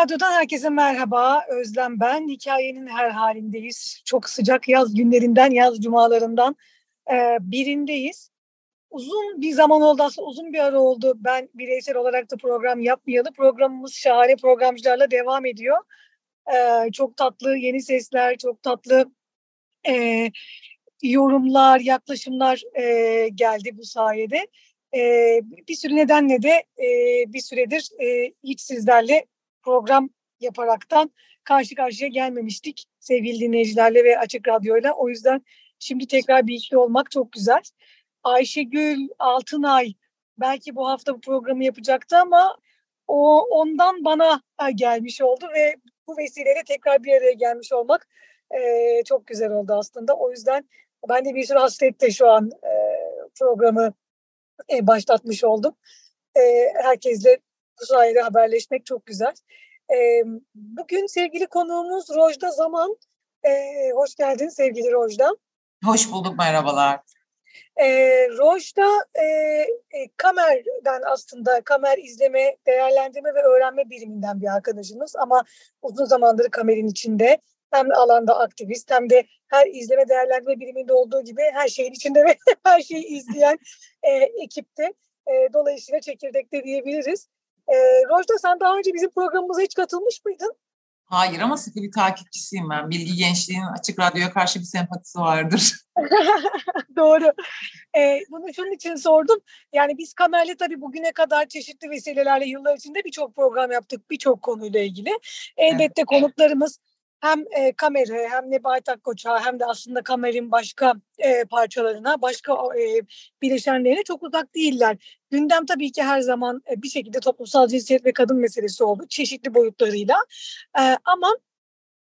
Radyo'dan herkese merhaba. Özlem ben. Hikayenin her halindeyiz. Çok sıcak yaz günlerinden, yaz cumalarından e, birindeyiz. Uzun bir zaman oldu aslında uzun bir ara oldu. Ben bireysel olarak da program yapmayalı. Programımız şahane programcılarla devam ediyor. E, çok tatlı yeni sesler, çok tatlı e, yorumlar, yaklaşımlar geldi bu sayede. E, bir sürü nedenle de e, bir süredir e, hiç sizlerle program yaparaktan karşı karşıya gelmemiştik sevgili dinleyicilerle ve Açık Radyo'yla. O yüzden şimdi tekrar birlikte olmak çok güzel. Ayşegül Altınay belki bu hafta bu programı yapacaktı ama o ondan bana gelmiş oldu ve bu vesileyle tekrar bir araya gelmiş olmak e, çok güzel oldu aslında. O yüzden ben de bir sürü hasretle şu an e, programı e, başlatmış oldum. E, herkesle bu sayede haberleşmek çok güzel. E, bugün sevgili konuğumuz Rojda Zaman. E, hoş geldin sevgili Rojda. Hoş bulduk, merhabalar. E, Rojda e, e, Kamer'den aslında Kamer izleme, değerlendirme ve öğrenme biriminden bir arkadaşımız ama uzun zamandır Kamer'in içinde hem alanda aktivist hem de her izleme değerlendirme biriminde olduğu gibi her şeyin içinde ve her şeyi izleyen e, ekipte. E, dolayısıyla çekirdekte diyebiliriz. E, Rojda sen daha önce bizim programımıza hiç katılmış mıydın? Hayır ama sıkı bir takipçisiyim ben. Bilgi Gençliğin Açık Radyo'ya karşı bir sempatisi vardır. Doğru. Ee, bunu şunun için sordum. Yani biz Kamer'le tabii bugüne kadar çeşitli vesilelerle yıllar içinde birçok program yaptık. Birçok konuyla ilgili. Elbette evet. konuklarımız hem e, Kamer'e hem Nebahat Akkoç'a hem de aslında Kamer'in başka e, parçalarına, başka e, bileşenlerine çok uzak değiller. Gündem tabii ki her zaman e, bir şekilde toplumsal cinsiyet ve kadın meselesi oldu çeşitli boyutlarıyla. E, ama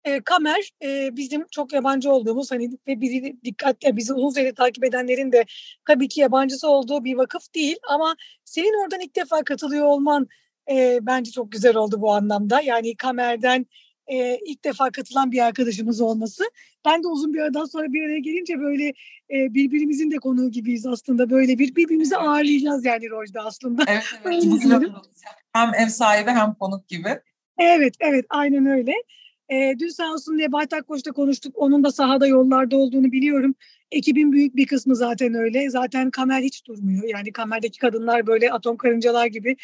e, Kamer e, bizim çok yabancı olduğumuz hani ve bizi dikkatle bizi uzun süre takip edenlerin de tabii ki yabancısı olduğu bir vakıf değil ama senin oradan ilk defa katılıyor olman e, bence çok güzel oldu bu anlamda. Yani Kamer'den e, ilk defa katılan bir arkadaşımız olması. Ben de uzun bir aradan sonra bir araya gelince böyle e, birbirimizin de konuğu gibiyiz aslında. Böyle bir birbirimizi ağırlayacağız yani Rojda aslında. Evet, evet. hem ev sahibi hem konuk gibi. Evet, evet aynen öyle. E, dün sağ olsun Nebahat Akkoç'ta konuştuk. Onun da sahada yollarda olduğunu biliyorum. Ekibin büyük bir kısmı zaten öyle. Zaten kamer hiç durmuyor. Yani kamerdeki kadınlar böyle atom karıncalar gibi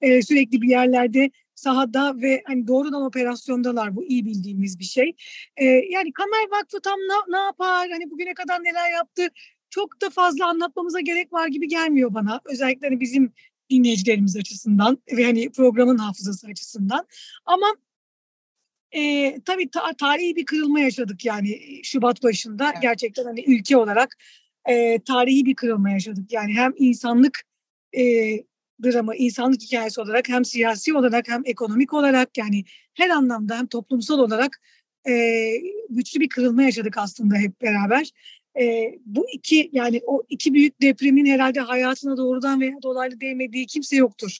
e, sürekli bir yerlerde sahada ve hani doğrudan operasyondalar. Bu iyi bildiğimiz bir şey. E, yani Kamer Vakfı tam ne, ne yapar? Hani bugüne kadar neler yaptı? Çok da fazla anlatmamıza gerek var gibi gelmiyor bana. Özellikle hani bizim dinleyicilerimiz açısından ve hani programın hafızası açısından. Ama e, tabii ta- tarihi bir kırılma yaşadık yani Şubat başında. Evet. Gerçekten hani ülke olarak e, tarihi bir kırılma yaşadık. Yani hem insanlık e, dramı, insanlık hikayesi olarak hem siyasi olarak hem ekonomik olarak yani her anlamda hem toplumsal olarak e, güçlü bir kırılma yaşadık aslında hep beraber. E, bu iki yani o iki büyük depremin herhalde hayatına doğrudan veya dolaylı değmediği kimse yoktur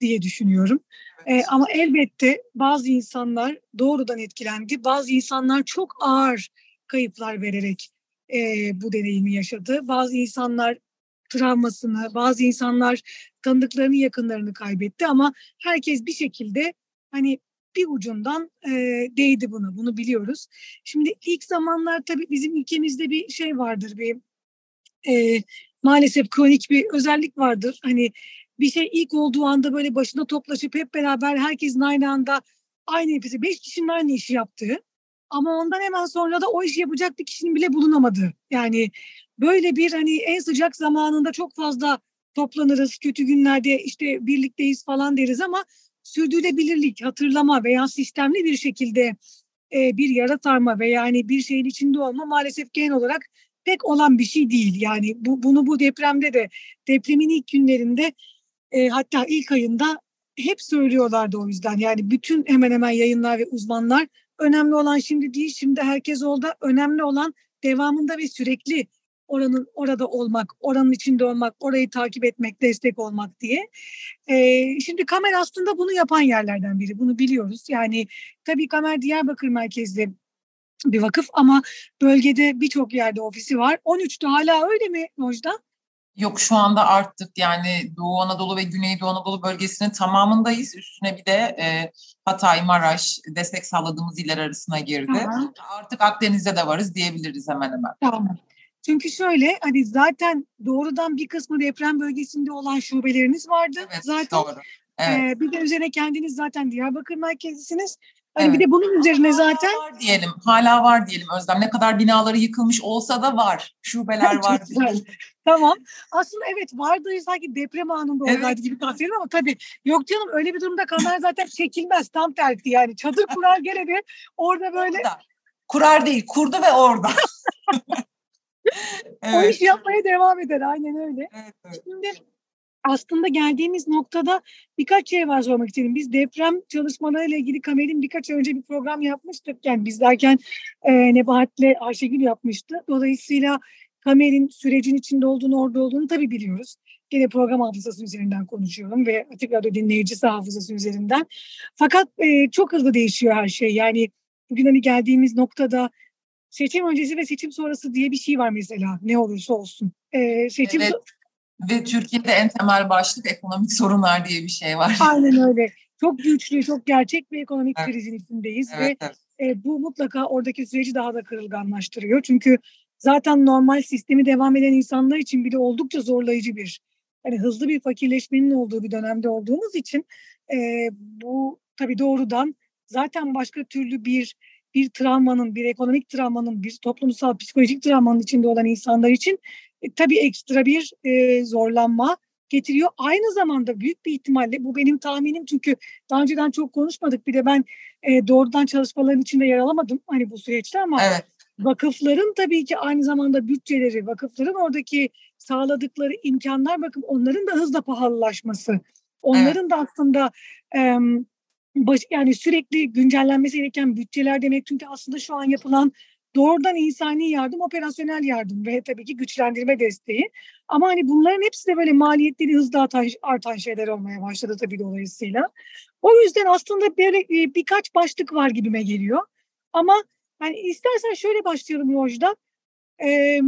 diye düşünüyorum. E, ama elbette bazı insanlar doğrudan etkilendi. Bazı insanlar çok ağır kayıplar vererek e, bu deneyimi yaşadı. Bazı insanlar travmasını, bazı insanlar tanıdıklarını, yakınlarını kaybetti ama herkes bir şekilde hani bir ucundan e, değdi buna. Bunu biliyoruz. Şimdi ilk zamanlar tabii bizim ülkemizde bir şey vardır bir e, maalesef kronik bir özellik vardır. Hani bir şey ilk olduğu anda böyle başına toplaşıp hep beraber herkesin aynı anda aynı yapısı, beş kişinin aynı işi yaptığı ama ondan hemen sonra da o işi yapacak bir kişinin bile bulunamadığı. Yani böyle bir hani en sıcak zamanında çok fazla toplanırız, kötü günlerde işte birlikteyiz falan deriz ama sürdürülebilirlik, hatırlama veya sistemli bir şekilde e, bir yara sarma veya yani bir şeyin içinde olma maalesef genel olarak pek olan bir şey değil. Yani bu, bunu bu depremde de depremin ilk günlerinde e, hatta ilk ayında hep söylüyorlardı o yüzden. Yani bütün hemen hemen yayınlar ve uzmanlar önemli olan şimdi değil, şimdi herkes oldu. Önemli olan devamında ve sürekli oranın orada olmak, oranın içinde olmak, orayı takip etmek, destek olmak diye. Ee, şimdi Kamer aslında bunu yapan yerlerden biri. Bunu biliyoruz. Yani tabii Kamer Diyarbakır merkezli bir vakıf ama bölgede birçok yerde ofisi var. 13'te hala öyle mi Mojda? Yok şu anda arttık yani Doğu Anadolu ve Güneydoğu Anadolu bölgesinin tamamındayız. Üstüne bir de e, Hatay, Maraş destek sağladığımız iller arasına girdi. Aha. Artık Akdeniz'de de varız diyebiliriz hemen hemen. Tamam. Çünkü şöyle hani zaten doğrudan bir kısmı deprem bölgesinde olan şubeleriniz vardı. Evet, zaten. doğru. Evet. Ee, bir de üzerine kendiniz zaten Diyarbakır merkezisiniz. Hani evet. bir de bunun üzerine zaten hala var diyelim. Hala var diyelim Özlem. Ne kadar binaları yıkılmış olsa da var. Şubeler var. tamam. Aslında evet vardı sanki deprem anında oradaydı evet. gibi tahmin ama tabii yok canım öyle bir durumda kamera zaten çekilmez tam tersi yani. Çadır kurar gene de orada böyle. Orada. Kurar değil kurdu ve orada. evet. O iş yapmaya devam eder aynen öyle. Evet, evet. Şimdi aslında geldiğimiz noktada birkaç şey var sormak istedim. Biz deprem çalışmalarıyla ilgili Kamer'in birkaç önce bir program yapmıştık. Yani biz derken e, Nebahat'le Ayşegül yapmıştı. Dolayısıyla Kamer'in sürecin içinde olduğunu, orada olduğunu tabii biliyoruz. Gene program hafızası üzerinden konuşuyorum ve Açık Radyo dinleyicisi hafızası üzerinden. Fakat e, çok hızlı değişiyor her şey. Yani bugün hani geldiğimiz noktada seçim öncesi ve seçim sonrası diye bir şey var mesela ne olursa olsun. E, seçim evet. Ve Türkiye'de en temel başlık ekonomik sorunlar diye bir şey var. Aynen öyle. Çok güçlü, çok gerçek bir ekonomik evet. krizin içindeyiz evet, ve evet. E, bu mutlaka oradaki süreci daha da kırılganlaştırıyor. Çünkü zaten normal sistemi devam eden insanlar için bile oldukça zorlayıcı bir, hani hızlı bir fakirleşmenin olduğu bir dönemde olduğumuz için e, bu tabii doğrudan zaten başka türlü bir bir travmanın, bir ekonomik travmanın, bir toplumsal psikolojik travmanın içinde olan insanlar için e, tabii ekstra bir e, zorlanma getiriyor. Aynı zamanda büyük bir ihtimalle bu benim tahminim çünkü daha önceden çok konuşmadık. Bir de ben e, doğrudan çalışmaların içinde yer alamadım hani bu süreçte ama evet. vakıfların tabii ki aynı zamanda bütçeleri, vakıfların oradaki sağladıkları imkanlar bakın onların da hızla pahalılaşması. Onların evet. da aslında e, baş, yani sürekli güncellenmesi gereken bütçeler demek çünkü aslında şu an yapılan doğrudan insani yardım, operasyonel yardım ve tabii ki güçlendirme desteği. Ama hani bunların hepsi de böyle maliyetleri hızla artan, şeyler olmaya başladı tabii dolayısıyla. O yüzden aslında böyle e, birkaç başlık var gibime geliyor. Ama yani istersen şöyle başlayalım Rojda. Ee,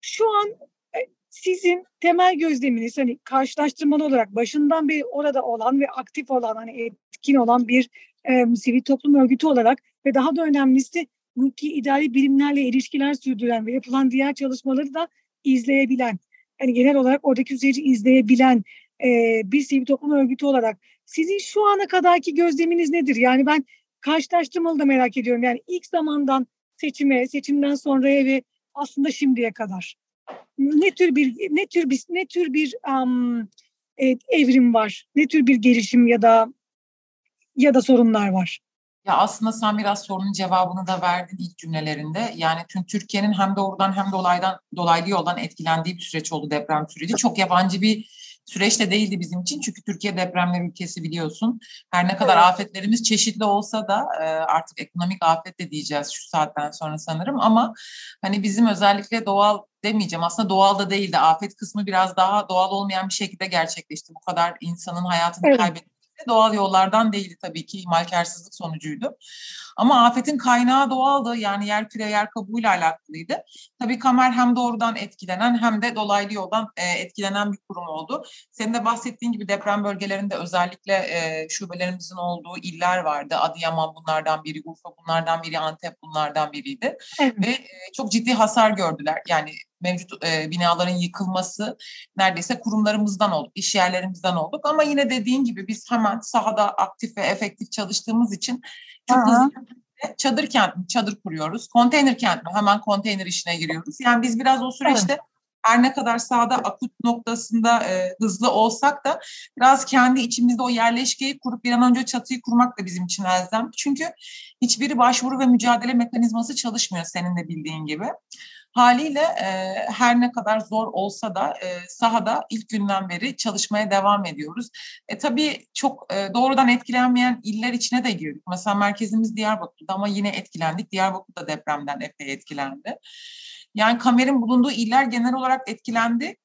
şu an e, sizin temel gözleminiz hani karşılaştırmalı olarak başından beri orada olan ve aktif olan hani etkin olan bir e, sivil toplum örgütü olarak ve daha da önemlisi hukuki idari birimlerle ilişkiler sürdüren ve yapılan diğer çalışmaları da izleyebilen, yani genel olarak oradaki süreci izleyebilen e, bir sivil toplum örgütü olarak sizin şu ana kadarki gözleminiz nedir? Yani ben karşılaştırmalı da merak ediyorum. Yani ilk zamandan seçime, seçimden sonraya ve aslında şimdiye kadar ne tür bir ne tür bir ne tür bir um, evet, evrim var? Ne tür bir gelişim ya da ya da sorunlar var? Ya aslında sen biraz sorunun cevabını da verdin ilk cümlelerinde. Yani tüm Türkiye'nin hem doğrudan hem dolaydan dolaylı yoldan etkilendiği bir süreç oldu deprem süreci. Çok yabancı bir süreç de değildi bizim için. Çünkü Türkiye depremler ülkesi biliyorsun. Her ne kadar evet. afetlerimiz çeşitli olsa da e, artık ekonomik afet de diyeceğiz şu saatten sonra sanırım. Ama hani bizim özellikle doğal demeyeceğim aslında doğal da değildi. Afet kısmı biraz daha doğal olmayan bir şekilde gerçekleşti. Bu kadar insanın hayatını evet. kaybettiği doğal yollardan değildi tabii ki ihmalkarsızlık sonucuydu. Ama afetin kaynağı doğaldı yani yer küre yer kabuğuyla alakalıydı. Tabii Kamer hem doğrudan etkilenen hem de dolaylı yoldan e, etkilenen bir kurum oldu. Senin de bahsettiğin gibi deprem bölgelerinde özellikle e, şubelerimizin olduğu iller vardı. Adıyaman bunlardan biri, Urfa bunlardan biri, Antep bunlardan biriydi. Evet. Ve e, çok ciddi hasar gördüler. Yani mevcut e, binaların yıkılması neredeyse kurumlarımızdan olduk, iş yerlerimizden olduk. Ama yine dediğin gibi biz hemen sahada aktif ve efektif çalıştığımız için çok Aha. hızlı çadır kent mi? Çadır kuruyoruz. Konteyner kent mi? Hemen konteyner işine giriyoruz. Yani biz biraz o süreçte evet. her ne kadar sahada akut noktasında e, hızlı olsak da biraz kendi içimizde o yerleşkeyi kurup bir an önce çatıyı kurmak da bizim için elzem. Çünkü hiçbiri başvuru ve mücadele mekanizması çalışmıyor senin de bildiğin gibi. Haliyle e, her ne kadar zor olsa da e, sahada ilk günden beri çalışmaya devam ediyoruz. E, tabii çok e, doğrudan etkilenmeyen iller içine de girdik. Mesela merkezimiz Diyarbakır'da ama yine etkilendik. Diyarbakır da depremden epey etkilendi. Yani kamerin bulunduğu iller genel olarak etkilendi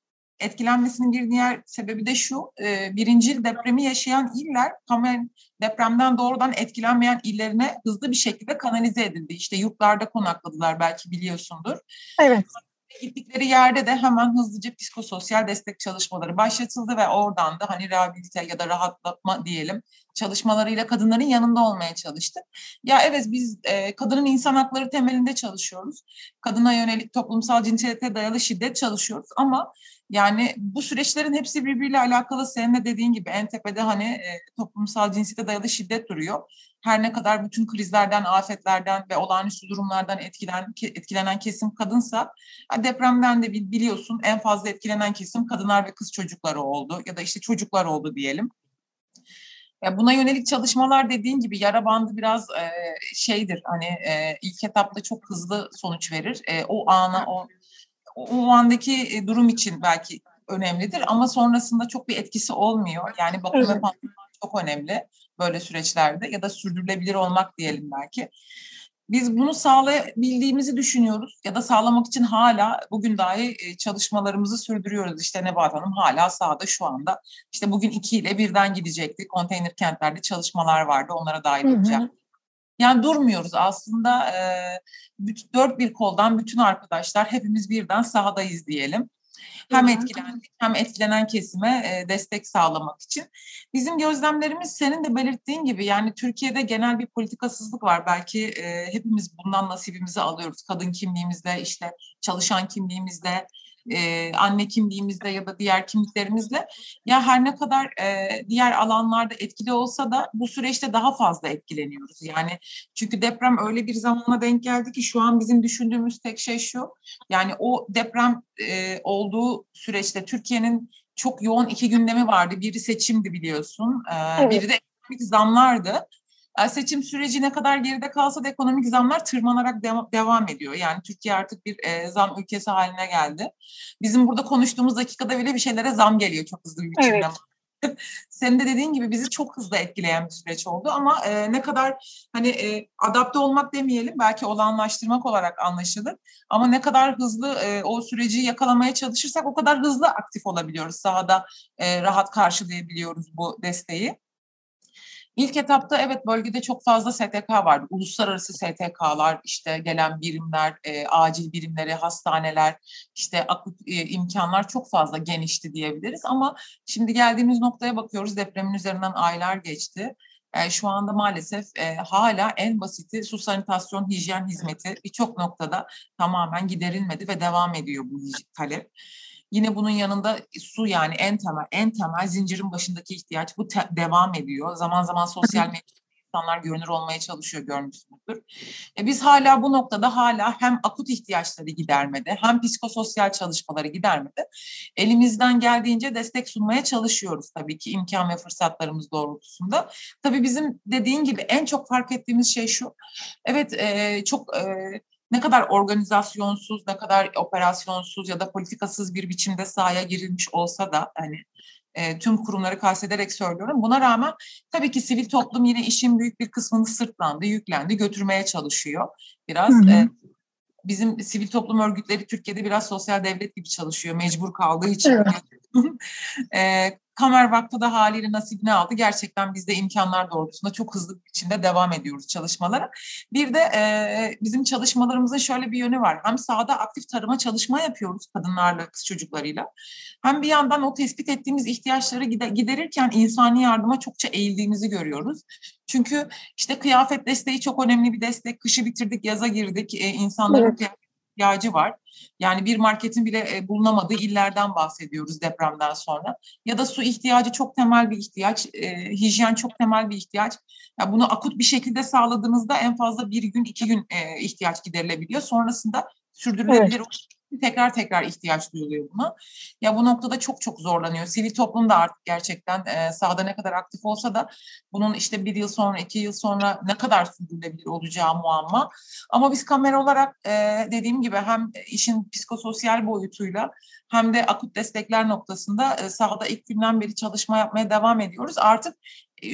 etkilenmesinin bir diğer sebebi de şu, e, birincil depremi yaşayan iller hemen depremden doğrudan etkilenmeyen illerine hızlı bir şekilde kanalize edildi. İşte yurtlarda konakladılar belki biliyorsundur. Evet. Gittikleri yerde de hemen hızlıca psikososyal destek çalışmaları başlatıldı ve oradan da hani rehabilite ya da rahatlatma diyelim çalışmalarıyla kadınların yanında olmaya çalıştık. Ya evet biz e, kadının insan hakları temelinde çalışıyoruz. Kadına yönelik toplumsal cinsiyete dayalı şiddet çalışıyoruz ama yani bu süreçlerin hepsi birbiriyle alakalı. Senin de dediğin gibi en tepede hani e, toplumsal cinsiyete dayalı şiddet duruyor. Her ne kadar bütün krizlerden, afetlerden ve olağanüstü durumlardan etkilen, etkilenen kesim kadınsa depremden de biliyorsun en fazla etkilenen kesim kadınlar ve kız çocukları oldu ya da işte çocuklar oldu diyelim. Buna yönelik çalışmalar dediğin gibi yara bandı biraz e, şeydir hani e, ilk etapta çok hızlı sonuç verir. E, o ana o o andaki e, durum için belki önemlidir ama sonrasında çok bir etkisi olmuyor. Yani bakım evet. ve pansuman çok önemli böyle süreçlerde ya da sürdürülebilir olmak diyelim belki. Biz bunu sağlayabildiğimizi düşünüyoruz ya da sağlamak için hala bugün dahi e, çalışmalarımızı sürdürüyoruz. İşte Nebahat Hanım hala sahada şu anda. İşte bugün iki ile birden gidecekti. Konteyner kentlerde çalışmalar vardı. Onlara dair olacak. Yani durmuyoruz aslında e, dört bir koldan bütün arkadaşlar hepimiz birden sahadayız diyelim. Hem etkilendik hem etkilenen kesime destek sağlamak için. Bizim gözlemlerimiz senin de belirttiğin gibi yani Türkiye'de genel bir politikasızlık var. Belki hepimiz bundan nasibimizi alıyoruz. Kadın kimliğimizde işte çalışan kimliğimizde e, anne kimliğimizle ya da diğer kimliklerimizle ya her ne kadar e, diğer alanlarda etkili olsa da bu süreçte daha fazla etkileniyoruz. Yani çünkü deprem öyle bir zamana denk geldi ki şu an bizim düşündüğümüz tek şey şu. Yani o deprem e, olduğu süreçte Türkiye'nin çok yoğun iki gündemi vardı. Biri seçimdi biliyorsun. E, evet. Biri de ekonomik zamlardı seçim süreci ne kadar geride kalsa da ekonomik zamlar tırmanarak de- devam ediyor. Yani Türkiye artık bir e, zam ülkesi haline geldi. Bizim burada konuştuğumuz dakikada bile bir şeylere zam geliyor çok hızlı bir biçimde. Evet. Senin de dediğin gibi bizi çok hızlı etkileyen bir süreç oldu ama e, ne kadar hani e, adapte olmak demeyelim belki olanlaştırmak olarak anlaşılır ama ne kadar hızlı e, o süreci yakalamaya çalışırsak o kadar hızlı aktif olabiliyoruz sahada e, rahat karşılayabiliyoruz bu desteği. İlk etapta evet bölgede çok fazla STK vardı. Uluslararası STK'lar, işte gelen birimler, e, acil birimleri, hastaneler, işte akut e, imkanlar çok fazla genişti diyebiliriz. Ama şimdi geldiğimiz noktaya bakıyoruz depremin üzerinden aylar geçti. E, şu anda maalesef e, hala en basiti su sanitasyon hijyen hizmeti birçok noktada tamamen giderilmedi ve devam ediyor bu talep. Yine bunun yanında su yani en temel en temel zincirin başındaki ihtiyaç bu te- devam ediyor. Zaman zaman sosyal medya insanlar görünür olmaya çalışıyor görmüşsünüzdür. E biz hala bu noktada hala hem akut ihtiyaçları gidermede hem psikososyal çalışmaları gidermede elimizden geldiğince destek sunmaya çalışıyoruz tabii ki imkan ve fırsatlarımız doğrultusunda. Tabii bizim dediğin gibi en çok fark ettiğimiz şey şu. Evet e, çok e, ne kadar organizasyonsuz, ne kadar operasyonsuz ya da politikasız bir biçimde sahaya girilmiş olsa da hani e, tüm kurumları kastederek söylüyorum. Buna rağmen tabii ki sivil toplum yine işin büyük bir kısmını sırtlandı, yüklendi, götürmeye çalışıyor biraz. Hı hı. E, bizim sivil toplum örgütleri Türkiye'de biraz sosyal devlet gibi çalışıyor mecbur kaldığı için. Evet. e, Kamer Vakfı da haliyle nasibini aldı. Gerçekten biz de imkanlar doğrultusunda çok hızlı bir biçimde devam ediyoruz çalışmalara. Bir de e, bizim çalışmalarımızın şöyle bir yönü var. Hem sahada aktif tarıma çalışma yapıyoruz kadınlarla, kız çocuklarıyla. Hem bir yandan o tespit ettiğimiz ihtiyaçları giderirken insani yardıma çokça eğildiğimizi görüyoruz. Çünkü işte kıyafet desteği çok önemli bir destek. Kışı bitirdik, yaza girdik. E, insanların evet. kıyafet ihtiyacı var. Yani bir marketin bile e, bulunamadığı illerden bahsediyoruz depremden sonra. Ya da su ihtiyacı çok temel bir ihtiyaç, e, hijyen çok temel bir ihtiyaç. Ya bunu akut bir şekilde sağladığınızda en fazla bir gün, iki gün e, ihtiyaç giderilebiliyor. Sonrasında sürdürülebilir evet. Tekrar tekrar ihtiyaç duyuluyor buna. Ya bu noktada çok çok zorlanıyor. Sivil toplum da artık gerçekten e, sahada ne kadar aktif olsa da bunun işte bir yıl sonra, iki yıl sonra ne kadar sürdürülebilir olacağı muamma. Ama biz kamera olarak e, dediğim gibi hem işin psikososyal boyutuyla hem de akut destekler noktasında e, sahada ilk günden beri çalışma yapmaya devam ediyoruz. Artık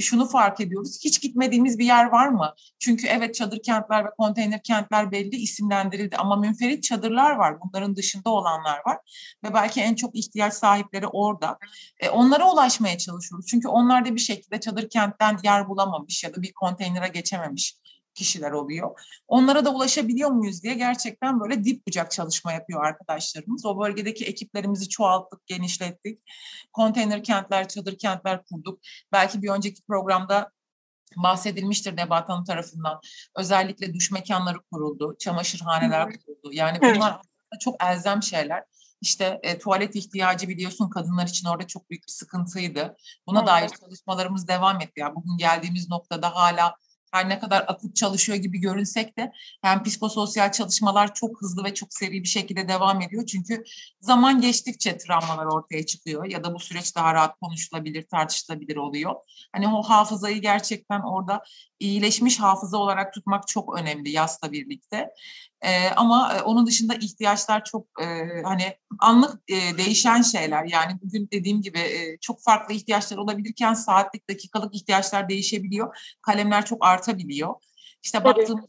şunu fark ediyoruz. Hiç gitmediğimiz bir yer var mı? Çünkü evet çadır kentler ve konteyner kentler belli isimlendirildi ama münferit çadırlar var. Bunların dışında olanlar var. Ve belki en çok ihtiyaç sahipleri orada. E, onlara ulaşmaya çalışıyoruz. Çünkü onlar da bir şekilde çadır kentten yer bulamamış ya da bir konteynere geçememiş kişiler oluyor. Onlara da ulaşabiliyor muyuz diye gerçekten böyle dip bucak çalışma yapıyor arkadaşlarımız. O bölgedeki ekiplerimizi çoğalttık, genişlettik. Konteyner kentler, çadır kentler kurduk. Belki bir önceki programda bahsedilmiştir Nebat Hanım tarafından. Özellikle duş mekanları kuruldu, çamaşırhaneler kuruldu. Yani bunlar evet. çok elzem şeyler. İşte e, tuvalet ihtiyacı biliyorsun kadınlar için orada çok büyük bir sıkıntıydı. Buna evet. dair çalışmalarımız devam etti. Yani bugün geldiğimiz noktada hala her ne kadar akut çalışıyor gibi görünsek de hem psikososyal çalışmalar çok hızlı ve çok seri bir şekilde devam ediyor. Çünkü zaman geçtikçe travmalar ortaya çıkıyor ya da bu süreç daha rahat konuşulabilir, tartışılabilir oluyor. Hani o hafızayı gerçekten orada iyileşmiş hafıza olarak tutmak çok önemli yasla birlikte. E, ama e, onun dışında ihtiyaçlar çok e, hani anlık e, değişen şeyler. Yani bugün dediğim gibi e, çok farklı ihtiyaçlar olabilirken saatlik, dakikalık ihtiyaçlar değişebiliyor. Kalemler çok artabiliyor. İşte baktığım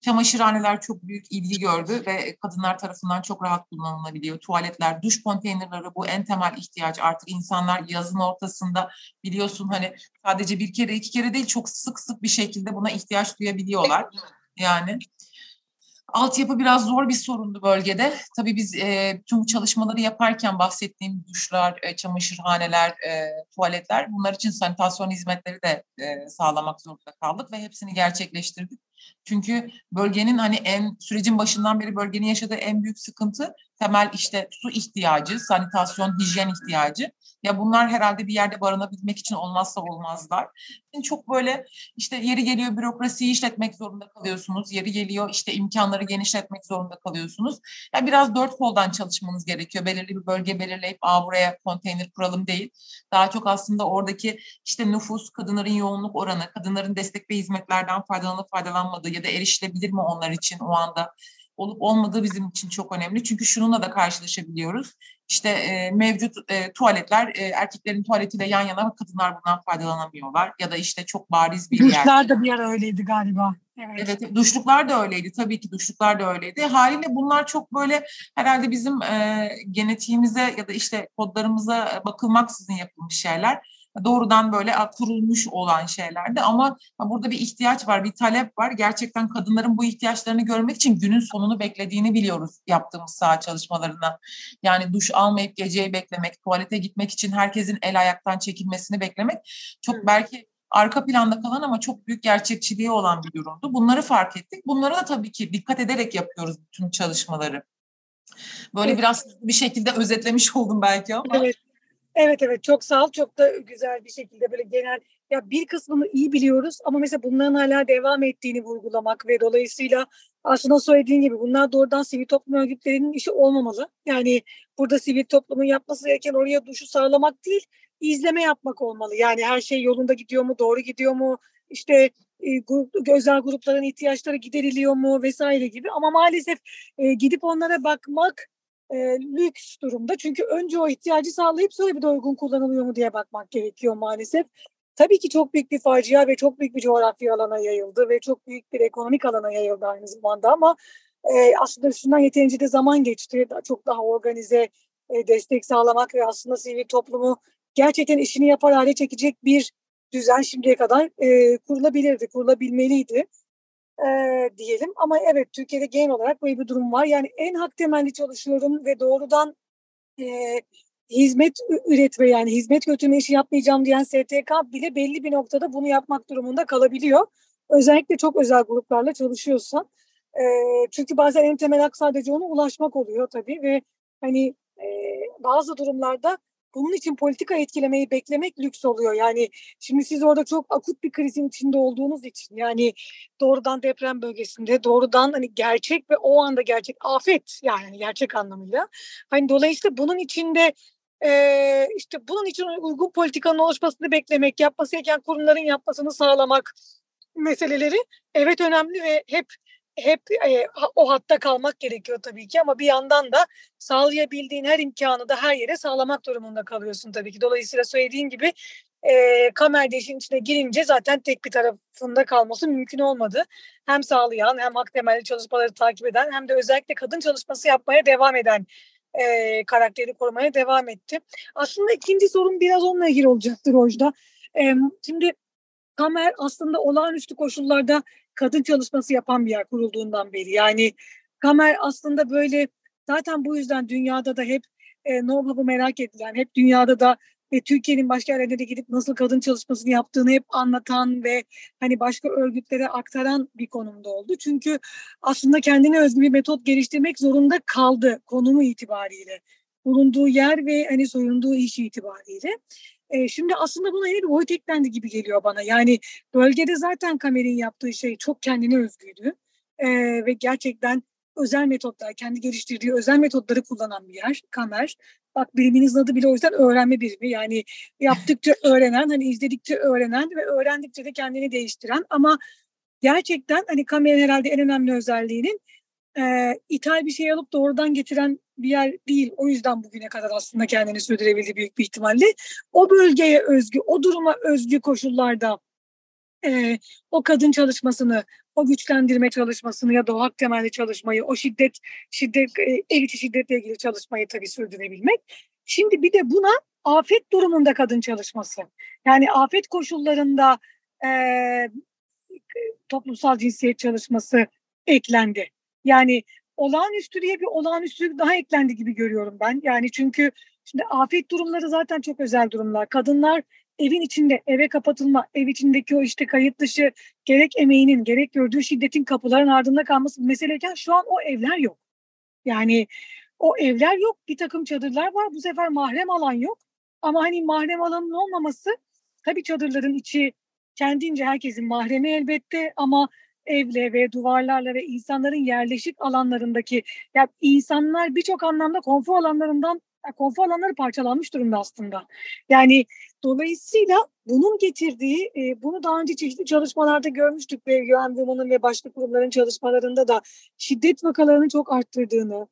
çamaşırhaneler çok büyük ilgi gördü ve kadınlar tarafından çok rahat kullanılabiliyor. Tuvaletler, duş konteynerleri bu en temel ihtiyaç. Artık insanlar yazın ortasında biliyorsun hani sadece bir kere iki kere değil çok sık sık bir şekilde buna ihtiyaç duyabiliyorlar. Yani Altyapı biraz zor bir sorundu bölgede. Tabii biz e, tüm çalışmaları yaparken bahsettiğim duşlar, e, çamaşırhaneler, e, tuvaletler bunlar için sanitasyon hizmetleri de e, sağlamak zorunda kaldık ve hepsini gerçekleştirdik. Çünkü bölgenin hani en sürecin başından beri bölgenin yaşadığı en büyük sıkıntı temel işte su ihtiyacı, sanitasyon, hijyen ihtiyacı. Ya bunlar herhalde bir yerde barınabilmek için olmazsa olmazlar. Yani çok böyle işte yeri geliyor bürokrasiyi işletmek zorunda kalıyorsunuz. Yeri geliyor işte imkanları genişletmek zorunda kalıyorsunuz. Yani biraz dört koldan çalışmanız gerekiyor. Belirli bir bölge belirleyip Aa, buraya konteyner kuralım değil. Daha çok aslında oradaki işte nüfus, kadınların yoğunluk oranı, kadınların destek ve hizmetlerden faydalanıp faydalanmadığı ya da erişilebilir mi onlar için o anda olup olmadığı bizim için çok önemli. Çünkü şununla da karşılaşabiliyoruz. İşte e, mevcut e, tuvaletler e, erkeklerin tuvaletiyle yan yana kadınlar bundan faydalanamıyorlar. Ya da işte çok bariz bir yer. Duşlar da bir ara öyleydi galiba. Evet. evet, duşluklar da öyleydi. Tabii ki duşluklar da öyleydi. Haliyle bunlar çok böyle herhalde bizim e, genetiğimize ya da işte kodlarımıza bakılmaksızın yapılmış şeyler doğrudan böyle kurulmuş olan şeylerdi ama burada bir ihtiyaç var, bir talep var. Gerçekten kadınların bu ihtiyaçlarını görmek için günün sonunu beklediğini biliyoruz yaptığımız saha çalışmalarına. Yani duş almayıp geceyi beklemek, tuvalete gitmek için herkesin el ayaktan çekilmesini beklemek çok belki arka planda kalan ama çok büyük gerçekçiliği olan bir durumdu. Bunları fark ettik. Bunları da tabii ki dikkat ederek yapıyoruz bütün çalışmaları. Böyle evet. biraz bir şekilde özetlemiş oldum belki ama. Evet. Evet evet çok sağ ol. Çok da güzel bir şekilde böyle genel ya bir kısmını iyi biliyoruz ama mesela bunların hala devam ettiğini vurgulamak ve dolayısıyla aslında söylediğin gibi bunlar doğrudan sivil toplum örgütlerinin işi olmamalı. Yani burada sivil toplumun yapması gereken oraya duşu sağlamak değil, izleme yapmak olmalı. Yani her şey yolunda gidiyor mu, doğru gidiyor mu, işte e, özel grupların ihtiyaçları gideriliyor mu vesaire gibi. Ama maalesef e, gidip onlara bakmak e, lüks durumda. Çünkü önce o ihtiyacı sağlayıp sonra bir de uygun kullanılıyor mu diye bakmak gerekiyor maalesef. Tabii ki çok büyük bir facia ve çok büyük bir coğrafya alana yayıldı ve çok büyük bir ekonomik alana yayıldı aynı zamanda ama e, aslında üstünden yeterince de zaman geçti. Çok daha organize e, destek sağlamak ve aslında sivil toplumu gerçekten işini yapar hale çekecek bir düzen şimdiye kadar e, kurulabilirdi, kurulabilmeliydi e, diyelim. Ama evet Türkiye'de genel olarak böyle bir durum var. Yani en hak temelli çalışıyorum ve doğrudan e, hizmet üretme yani hizmet götürme işi yapmayacağım diyen STK bile belli bir noktada bunu yapmak durumunda kalabiliyor. Özellikle çok özel gruplarla çalışıyorsan. E, çünkü bazen en temel hak sadece ona ulaşmak oluyor tabii ve hani e, bazı durumlarda bunun için politika etkilemeyi beklemek lüks oluyor. Yani şimdi siz orada çok akut bir krizin içinde olduğunuz için yani doğrudan deprem bölgesinde doğrudan hani gerçek ve o anda gerçek afet yani gerçek anlamıyla. Hani dolayısıyla bunun içinde e, işte bunun için uygun politikanın oluşmasını beklemek, yapması gereken kurumların yapmasını sağlamak meseleleri evet önemli ve hep hep e, o hatta kalmak gerekiyor tabii ki ama bir yandan da sağlayabildiğin her imkanı da her yere sağlamak durumunda kalıyorsun tabii ki. Dolayısıyla söylediğin gibi e, kamer işin içine girince zaten tek bir tarafında kalması mümkün olmadı. Hem sağlayan hem hak temelli çalışmaları takip eden hem de özellikle kadın çalışması yapmaya devam eden e, karakteri korumaya devam etti. Aslında ikinci sorun biraz onunla ilgili olacaktır Rojda. E, şimdi Kamer aslında olağanüstü koşullarda kadın çalışması yapan bir yer kurulduğundan beri. Yani Kamer aslında böyle zaten bu yüzden dünyada da hep e, know merak edilen, hep dünyada da ve Türkiye'nin başka yerlerine de gidip nasıl kadın çalışmasını yaptığını hep anlatan ve hani başka örgütlere aktaran bir konumda oldu. Çünkü aslında kendine özgü bir metot geliştirmek zorunda kaldı konumu itibariyle. Bulunduğu yer ve hani soyunduğu iş itibariyle. E, şimdi aslında buna yeni bir boyut eklendi gibi geliyor bana. Yani bölgede zaten Kamer'in yaptığı şey çok kendine özgüydü. E, ve gerçekten özel metotlar, kendi geliştirdiği özel metotları kullanan bir yer Kamer. Bak biriminiz adı bile o yüzden öğrenme birimi. Yani yaptıkça öğrenen, hani izledikçe öğrenen ve öğrendikçe de kendini değiştiren ama gerçekten hani Kamer'in herhalde en önemli özelliğinin e, ithal bir şey alıp doğrudan getiren bir yer değil. O yüzden bugüne kadar aslında kendini sürdürebildi büyük bir ihtimalle. O bölgeye özgü, o duruma özgü koşullarda e, o kadın çalışmasını, o güçlendirme çalışmasını ya da o hak temelli çalışmayı, o şiddet, şiddet, e, ev içi şiddetle ilgili çalışmayı tabii sürdürebilmek. Şimdi bir de buna afet durumunda kadın çalışması. Yani afet koşullarında e, toplumsal cinsiyet çalışması eklendi. Yani olağanüstü diye bir olağanüstülük daha eklendi gibi görüyorum ben. Yani çünkü şimdi afet durumları zaten çok özel durumlar. Kadınlar evin içinde eve kapatılma, ev içindeki o işte kayıt dışı gerek emeğinin gerek gördüğü şiddetin kapıların ardında kalması meseleyken şu an o evler yok. Yani o evler yok. Bir takım çadırlar var. Bu sefer mahrem alan yok. Ama hani mahrem alanın olmaması tabii çadırların içi kendince herkesin mahremi elbette ama evle ve duvarlarla ve insanların yerleşik alanlarındaki ya insanlar birçok anlamda konfor alanlarından konfor alanları parçalanmış durumda aslında. Yani dolayısıyla bunun getirdiği, e, bunu daha önce çeşitli çalışmalarda görmüştük ve UN Women'ın ve başka kurumların çalışmalarında da şiddet vakalarını çok arttırdığını.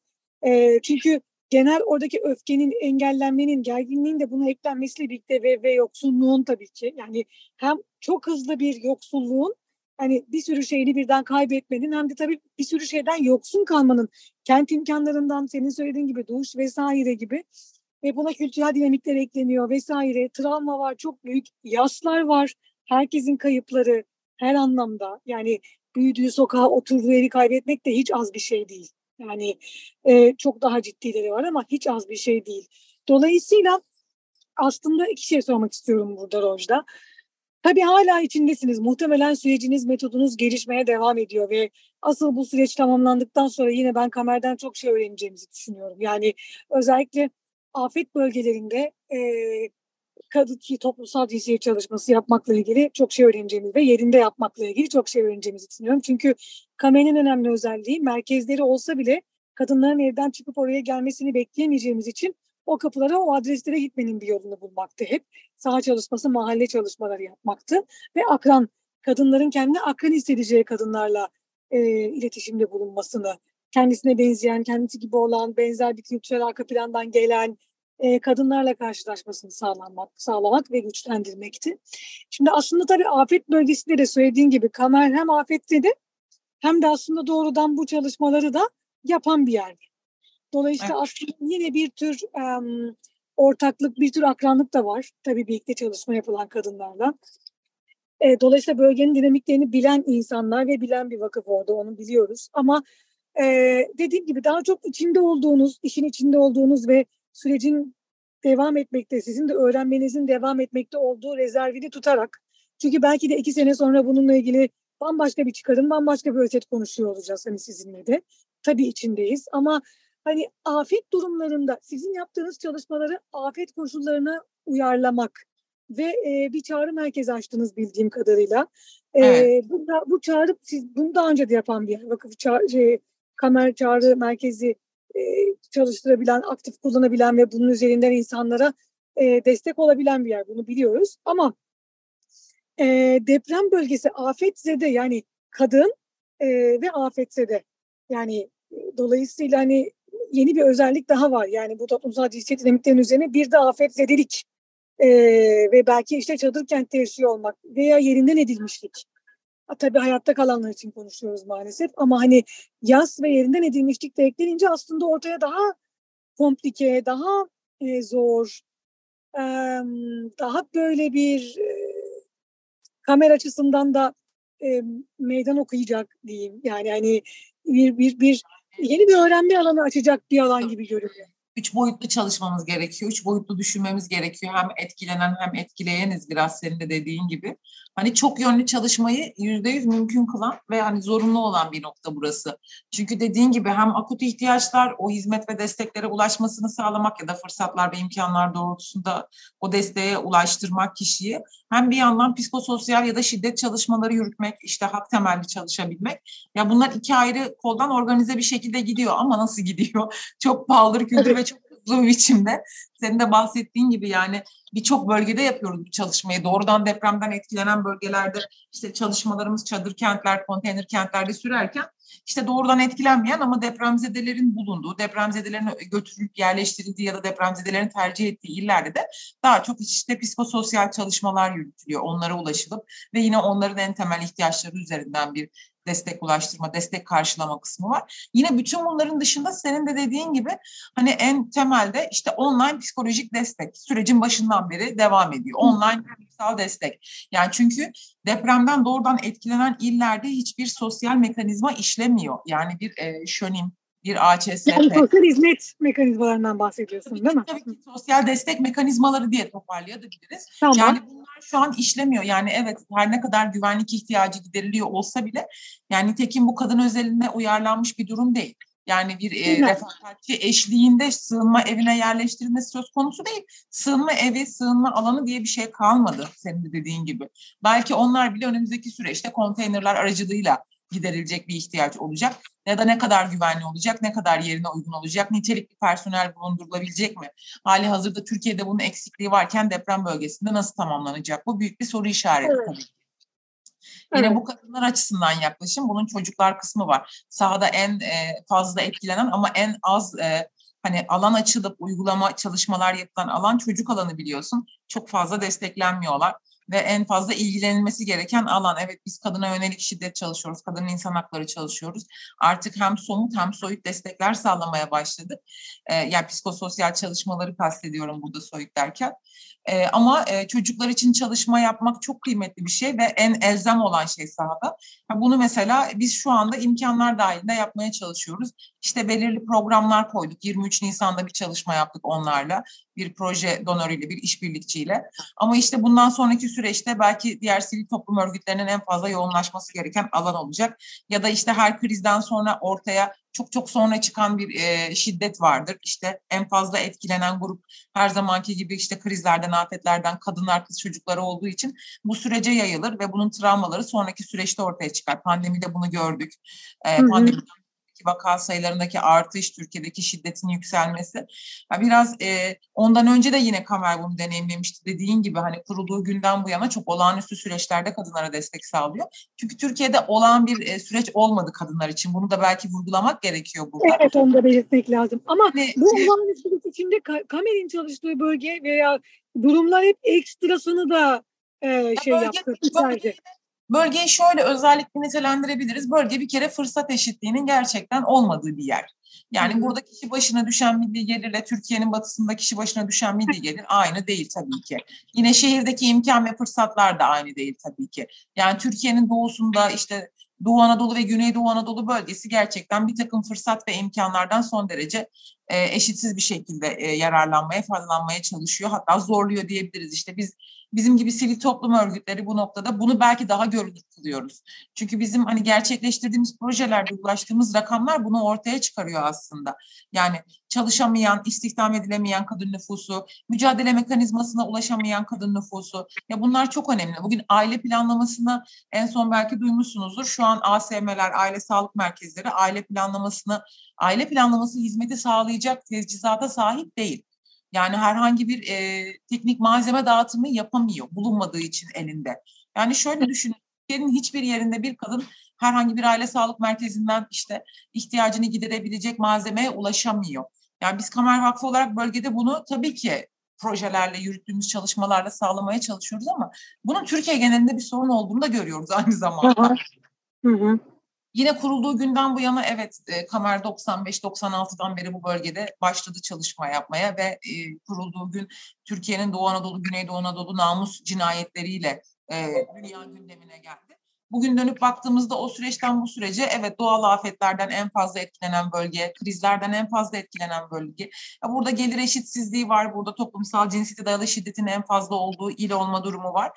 E, çünkü genel oradaki öfkenin, engellenmenin, gerginliğin de buna eklenmesiyle birlikte ve, ve yoksulluğun tabii ki yani hem çok hızlı bir yoksulluğun hani bir sürü şeyini birden kaybetmenin hem de tabii bir sürü şeyden yoksun kalmanın kent imkanlarından senin söylediğin gibi duş vesaire gibi ve buna kültürel dinamikler ekleniyor vesaire. Travma var, çok büyük yaslar var. Herkesin kayıpları her anlamda. Yani büyüdüğü sokağa oturduğu evi kaybetmek de hiç az bir şey değil. Yani e, çok daha ciddileri var ama hiç az bir şey değil. Dolayısıyla aslında iki şey sormak istiyorum burada Rojda. Tabii hala içindesiniz. Muhtemelen süreciniz, metodunuz gelişmeye devam ediyor ve asıl bu süreç tamamlandıktan sonra yine ben kamerden çok şey öğreneceğimizi düşünüyorum. Yani özellikle afet bölgelerinde e, kadın toplumsal cinsiyet çalışması yapmakla ilgili çok şey öğreneceğimiz ve yerinde yapmakla ilgili çok şey öğreneceğimizi düşünüyorum. Çünkü kameranın önemli özelliği merkezleri olsa bile kadınların evden çıkıp oraya gelmesini bekleyemeyeceğimiz için o kapılara, o adreslere gitmenin bir yolunu bulmaktı hep. Saha çalışması, mahalle çalışmaları yapmaktı ve akran, kadınların kendi akran hissedeceği kadınlarla e, iletişimde bulunmasını, kendisine benzeyen, kendisi gibi olan, benzer bir kültürel arka plandan gelen e, kadınlarla karşılaşmasını sağlamak, sağlamak ve güçlendirmekti. Şimdi aslında tabii afet bölgesinde de söylediğin gibi Kamer hem afette hem de aslında doğrudan bu çalışmaları da yapan bir yer. Dolayısıyla evet. aslında yine bir tür um, ortaklık, bir tür akranlık da var. Tabii birlikte çalışma yapılan kadınlarla. E, dolayısıyla bölgenin dinamiklerini bilen insanlar ve bilen bir vakıf orada onu biliyoruz. Ama e, dediğim gibi daha çok içinde olduğunuz, işin içinde olduğunuz ve sürecin devam etmekte, sizin de öğrenmenizin devam etmekte olduğu rezervini tutarak. Çünkü belki de iki sene sonra bununla ilgili bambaşka bir çıkarım, bambaşka bir özet konuşuyor olacağız hani sizinle de. Tabii içindeyiz ama hani afet durumlarında sizin yaptığınız çalışmaları afet koşullarına uyarlamak ve e, bir çağrı merkezi açtınız bildiğim kadarıyla. E, evet. bu, bu çağrı siz bunu daha önce de yapan bir vakıf çağrı, şey, kamer çağrı merkezi e, çalıştırabilen, aktif kullanabilen ve bunun üzerinden insanlara e, destek olabilen bir yer. Bunu biliyoruz. Ama e, deprem bölgesi afetzede yani kadın e, ve afetzede yani dolayısıyla hani yeni bir özellik daha var. Yani bu toplumsal cinsiyet dinamiklerinin üzerine bir de afetzedelik e, ve belki işte çadır kentte yaşıyor olmak veya yerinden edilmişlik. Tabii hayatta kalanlar için konuşuyoruz maalesef ama hani yaz ve yerinden edilmişlik de eklenince aslında ortaya daha komplike, daha e, zor, e, daha böyle bir e, kamera açısından da e, meydan okuyacak diyeyim. Yani hani bir bir bir yeni bir öğrenme alanı açacak bir alan gibi görünüyor üç boyutlu çalışmamız gerekiyor. Üç boyutlu düşünmemiz gerekiyor. Hem etkilenen hem etkileyeniz biraz senin de dediğin gibi. Hani çok yönlü çalışmayı yüzde yüz mümkün kılan ve hani zorunlu olan bir nokta burası. Çünkü dediğin gibi hem akut ihtiyaçlar o hizmet ve desteklere ulaşmasını sağlamak ya da fırsatlar ve imkanlar doğrultusunda o desteğe ulaştırmak kişiyi hem bir yandan psikososyal ya da şiddet çalışmaları yürütmek, işte hak temelli çalışabilmek. Ya bunlar iki ayrı koldan organize bir şekilde gidiyor ama nasıl gidiyor? Çok pahalı kültür ve çok hızlı bir biçimde. Senin de bahsettiğin gibi yani birçok bölgede yapıyoruz bu çalışmayı. Doğrudan depremden etkilenen bölgelerde işte çalışmalarımız çadır kentler, konteyner kentlerde sürerken işte doğrudan etkilenmeyen ama depremzedelerin bulunduğu, depremzedelerin götürülüp yerleştirildiği ya da depremzedelerin tercih ettiği illerde de daha çok işte psikososyal çalışmalar yürütülüyor. Onlara ulaşılıp ve yine onların en temel ihtiyaçları üzerinden bir destek ulaştırma, destek karşılama kısmı var. Yine bütün bunların dışında senin de dediğin gibi hani en temelde işte online psikolojik destek sürecin başından beri devam ediyor. Online duygusal destek. Yani çünkü depremden doğrudan etkilenen illerde hiçbir sosyal mekanizma işlemiyor. Yani bir e, şönin, bir AÇSP. Yani sosyal hizmet mekanizmalarından bahsediyorsun tabii değil mi? Tabii ki sosyal destek mekanizmaları diye toparlayabiliriz. Tamam. Yani bunlar şu an işlemiyor. Yani evet her ne kadar güvenlik ihtiyacı gideriliyor olsa bile yani tekin bu kadın özelinde uyarlanmış bir durum değil. Yani bir e, refakatçi eşliğinde sığınma evine yerleştirilmesi söz konusu değil. Sığınma evi, sığınma alanı diye bir şey kalmadı senin de dediğin gibi. Belki onlar bile önümüzdeki süreçte konteynerler aracılığıyla giderilecek bir ihtiyaç olacak. Ya da ne kadar güvenli olacak, ne kadar yerine uygun olacak, nitelikli personel bulundurulabilecek mi? Hali hazırda Türkiye'de bunun eksikliği varken deprem bölgesinde nasıl tamamlanacak? Bu büyük bir soru işareti evet. tabii Yine evet. bu kadınlar açısından yaklaşım. Bunun çocuklar kısmı var. Sahada en e, fazla etkilenen ama en az e, hani alan açılıp uygulama çalışmalar yapılan alan çocuk alanı biliyorsun. Çok fazla desteklenmiyorlar ve en fazla ilgilenilmesi gereken alan. Evet biz kadına yönelik şiddet çalışıyoruz, kadının insan hakları çalışıyoruz. Artık hem somut hem soyut destekler sağlamaya başladık. Ee, yani psikososyal çalışmaları kastediyorum burada soyut derken. E, ama e, çocuklar için çalışma yapmak çok kıymetli bir şey ve en elzem olan şey sahada. Bunu mesela biz şu anda imkanlar dahilinde yapmaya çalışıyoruz. İşte belirli programlar koyduk. 23 Nisan'da bir çalışma yaptık onlarla. Bir proje donörüyle, bir işbirlikçiyle. Ama işte bundan sonraki süreçte belki diğer sivil toplum örgütlerinin en fazla yoğunlaşması gereken alan olacak. Ya da işte her krizden sonra ortaya çok çok sonra çıkan bir e, şiddet vardır. İşte en fazla etkilenen grup her zamanki gibi işte krizlerden, afetlerden kadınlar, kız çocukları olduğu için bu sürece yayılır ve bunun travmaları sonraki süreçte ortaya çıkar. Pandemide bunu gördük. E, pandemiden vaka sayılarındaki artış, Türkiye'deki şiddetin yükselmesi. Biraz e, ondan önce de yine Kamer bunu deneyimlemişti. Dediğin gibi hani kurulduğu günden bu yana çok olağanüstü süreçlerde kadınlara destek sağlıyor. Çünkü Türkiye'de olağan bir e, süreç olmadı kadınlar için. Bunu da belki vurgulamak gerekiyor burada. Evet onu da belirtmek lazım. Ama hani, bu olağanüstülük içinde Kamer'in çalıştığı bölge veya durumlar hep ekstrasını da e, şey bölge, yaptı. Bölge, Bölgeyi şöyle özellikle nitelendirebiliriz. Bölge bir kere fırsat eşitliğinin gerçekten olmadığı bir yer. Yani hı burada kişi başına düşen milli gelirle Türkiye'nin batısında kişi başına düşen milli gelir aynı değil tabii ki. Yine şehirdeki imkan ve fırsatlar da aynı değil tabii ki. Yani Türkiye'nin doğusunda işte Doğu Anadolu ve Güneydoğu Anadolu bölgesi gerçekten bir takım fırsat ve imkanlardan son derece e, eşitsiz bir şekilde e, yararlanmaya, faydalanmaya çalışıyor. Hatta zorluyor diyebiliriz. İşte biz bizim gibi sivil toplum örgütleri bu noktada bunu belki daha görünür kılıyoruz. Çünkü bizim hani gerçekleştirdiğimiz projelerde ulaştığımız rakamlar bunu ortaya çıkarıyor aslında. Yani çalışamayan, istihdam edilemeyen kadın nüfusu, mücadele mekanizmasına ulaşamayan kadın nüfusu. Ya bunlar çok önemli. Bugün aile planlamasına en son belki duymuşsunuzdur. Şu an ASM'ler, aile sağlık merkezleri aile planlamasını, aile planlaması hizmeti sağlayacak tecihizata sahip değil. Yani herhangi bir e, teknik malzeme dağıtımı yapamıyor bulunmadığı için elinde. Yani şöyle düşünün, Türkiye'nin hiçbir yerinde bir kadın herhangi bir aile sağlık merkezinden işte ihtiyacını giderebilecek malzemeye ulaşamıyor. Yani biz Kamer Vakfı olarak bölgede bunu tabii ki projelerle, yürüttüğümüz çalışmalarla sağlamaya çalışıyoruz ama bunun Türkiye genelinde bir sorun olduğunu da görüyoruz aynı zamanda. Hı hı. Yine kurulduğu günden bu yana evet e, Kamer 95-96'dan beri bu bölgede başladı çalışma yapmaya ve e, kurulduğu gün Türkiye'nin Doğu Anadolu, Güneydoğu Anadolu namus cinayetleriyle e, dünya gündemine geldi. Bugün dönüp baktığımızda o süreçten bu sürece evet doğal afetlerden en fazla etkilenen bölge, krizlerden en fazla etkilenen bölge. Burada gelir eşitsizliği var, burada toplumsal cinsiyete dayalı şiddetin en fazla olduğu il olma durumu var.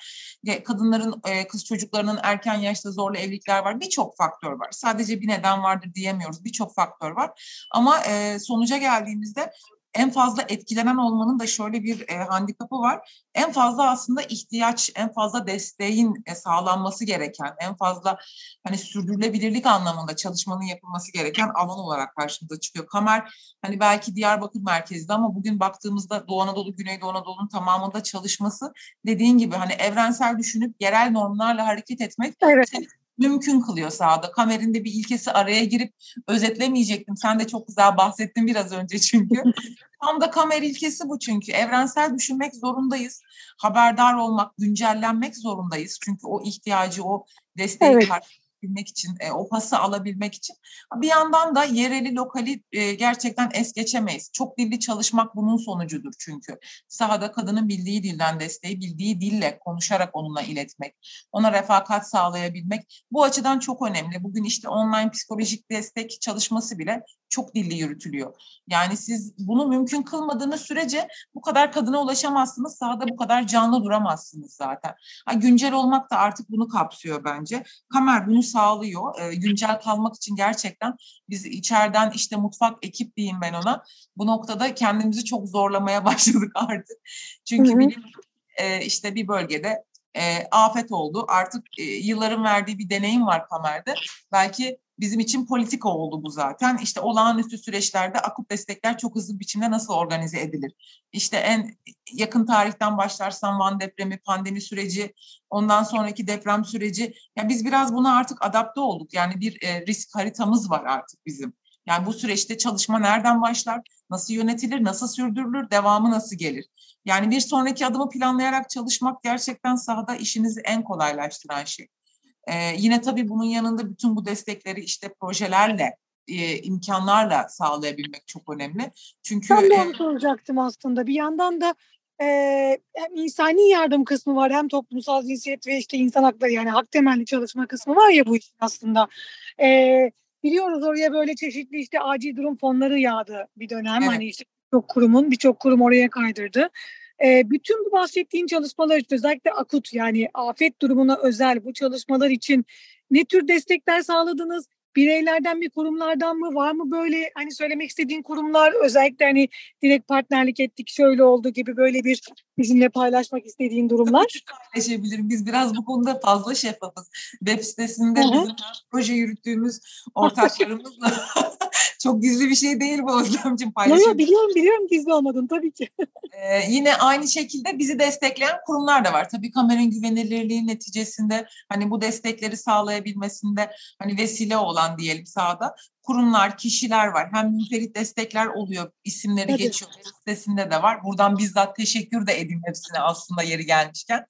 Kadınların, e, kız çocuklarının erken yaşta zorlu evlilikler var. Birçok faktör var. Sadece bir neden vardır diyemiyoruz. Birçok faktör var. Ama e, sonuca geldiğimizde en fazla etkilenen olmanın da şöyle bir e, handikapı var. En fazla aslında ihtiyaç, en fazla desteğin e, sağlanması gereken, en fazla hani sürdürülebilirlik anlamında çalışmanın yapılması gereken alan olarak karşımıza çıkıyor. Kamer hani belki Diyarbakır merkezde ama bugün baktığımızda Doğu Anadolu, Güneydoğu Anadolu'nun tamamında çalışması dediğin gibi hani evrensel düşünüp yerel normlarla hareket etmek evet mümkün kılıyor sahada. Kamerinde bir ilkesi araya girip özetlemeyecektim. Sen de çok güzel bahsettin biraz önce çünkü. Tam da kamer ilkesi bu çünkü. Evrensel düşünmek zorundayız. Haberdar olmak, güncellenmek zorundayız. Çünkü o ihtiyacı, o desteği evet alabilmek için, e, o pası alabilmek için. Bir yandan da yereli, lokali e, gerçekten es geçemeyiz. Çok dilli çalışmak bunun sonucudur çünkü. Sahada kadının bildiği dilden desteği, bildiği dille konuşarak onunla iletmek, ona refakat sağlayabilmek bu açıdan çok önemli. Bugün işte online psikolojik destek çalışması bile çok dilli yürütülüyor. Yani siz bunu mümkün kılmadığınız sürece bu kadar kadına ulaşamazsınız. Sahada bu kadar canlı duramazsınız zaten. Ha, güncel olmak da artık bunu kapsıyor bence. Kamer bunu sağlıyor. E, güncel kalmak için gerçekten biz içeriden işte mutfak ekip diyeyim ben ona. Bu noktada kendimizi çok zorlamaya başladık artık. Çünkü benim e, işte bir bölgede e, afet oldu. Artık e, yılların verdiği bir deneyim var Kamer'de. Belki bizim için politika oldu bu zaten. İşte olağanüstü süreçlerde akut destekler çok hızlı biçimde nasıl organize edilir? İşte en yakın tarihten başlarsam Van depremi, pandemi süreci, ondan sonraki deprem süreci. Yani biz biraz buna artık adapte olduk. Yani bir e, risk haritamız var artık bizim. Yani bu süreçte çalışma nereden başlar, nasıl yönetilir, nasıl sürdürülür, devamı nasıl gelir? Yani bir sonraki adımı planlayarak çalışmak gerçekten sahada işinizi en kolaylaştıran şey. Ee, yine tabii bunun yanında bütün bu destekleri işte projelerle e, imkanlarla sağlayabilmek çok önemli. Çünkü ben de onu soracaktım aslında. Bir yandan da e, hem insani yardım kısmı var hem toplumsal cinsiyet ve işte insan hakları yani hak temelli çalışma kısmı var ya bu işin aslında. E, biliyoruz oraya böyle çeşitli işte acil durum fonları yağdı bir dönem. Evet. Hani işte birçok kurumun birçok kurum oraya kaydırdı. E, bütün bu bahsettiğin çalışmalar için özellikle akut yani afet durumuna özel bu çalışmalar için ne tür destekler sağladınız? Bireylerden mi kurumlardan mı var mı böyle hani söylemek istediğin kurumlar özellikle hani direkt partnerlik ettik şöyle oldu gibi böyle bir bizimle paylaşmak istediğin durumlar? Paylaşabilirim. Biz biraz bu konuda fazla şeffafız. Web sitesinde Hı-hı. bizim proje yürüttüğümüz ortaklarımızla çok gizli bir şey değil bu Özlemciğim paylaşım. biliyorum biliyorum gizli olmadın tabii ki. ee, yine aynı şekilde bizi destekleyen kurumlar da var. Tabii kameranın güvenilirliği neticesinde hani bu destekleri sağlayabilmesinde hani vesile olan diyelim sahada kurumlar, kişiler var. Hem münferit destekler oluyor, isimleri Tabii. geçiyor. Sitesinde de var. Buradan bizzat teşekkür de edeyim hepsine aslında yeri gelmişken.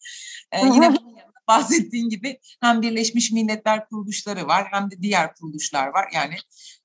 Ee, yine bahsettiğin gibi hem Birleşmiş Milletler kuruluşları var hem de diğer kuruluşlar var. Yani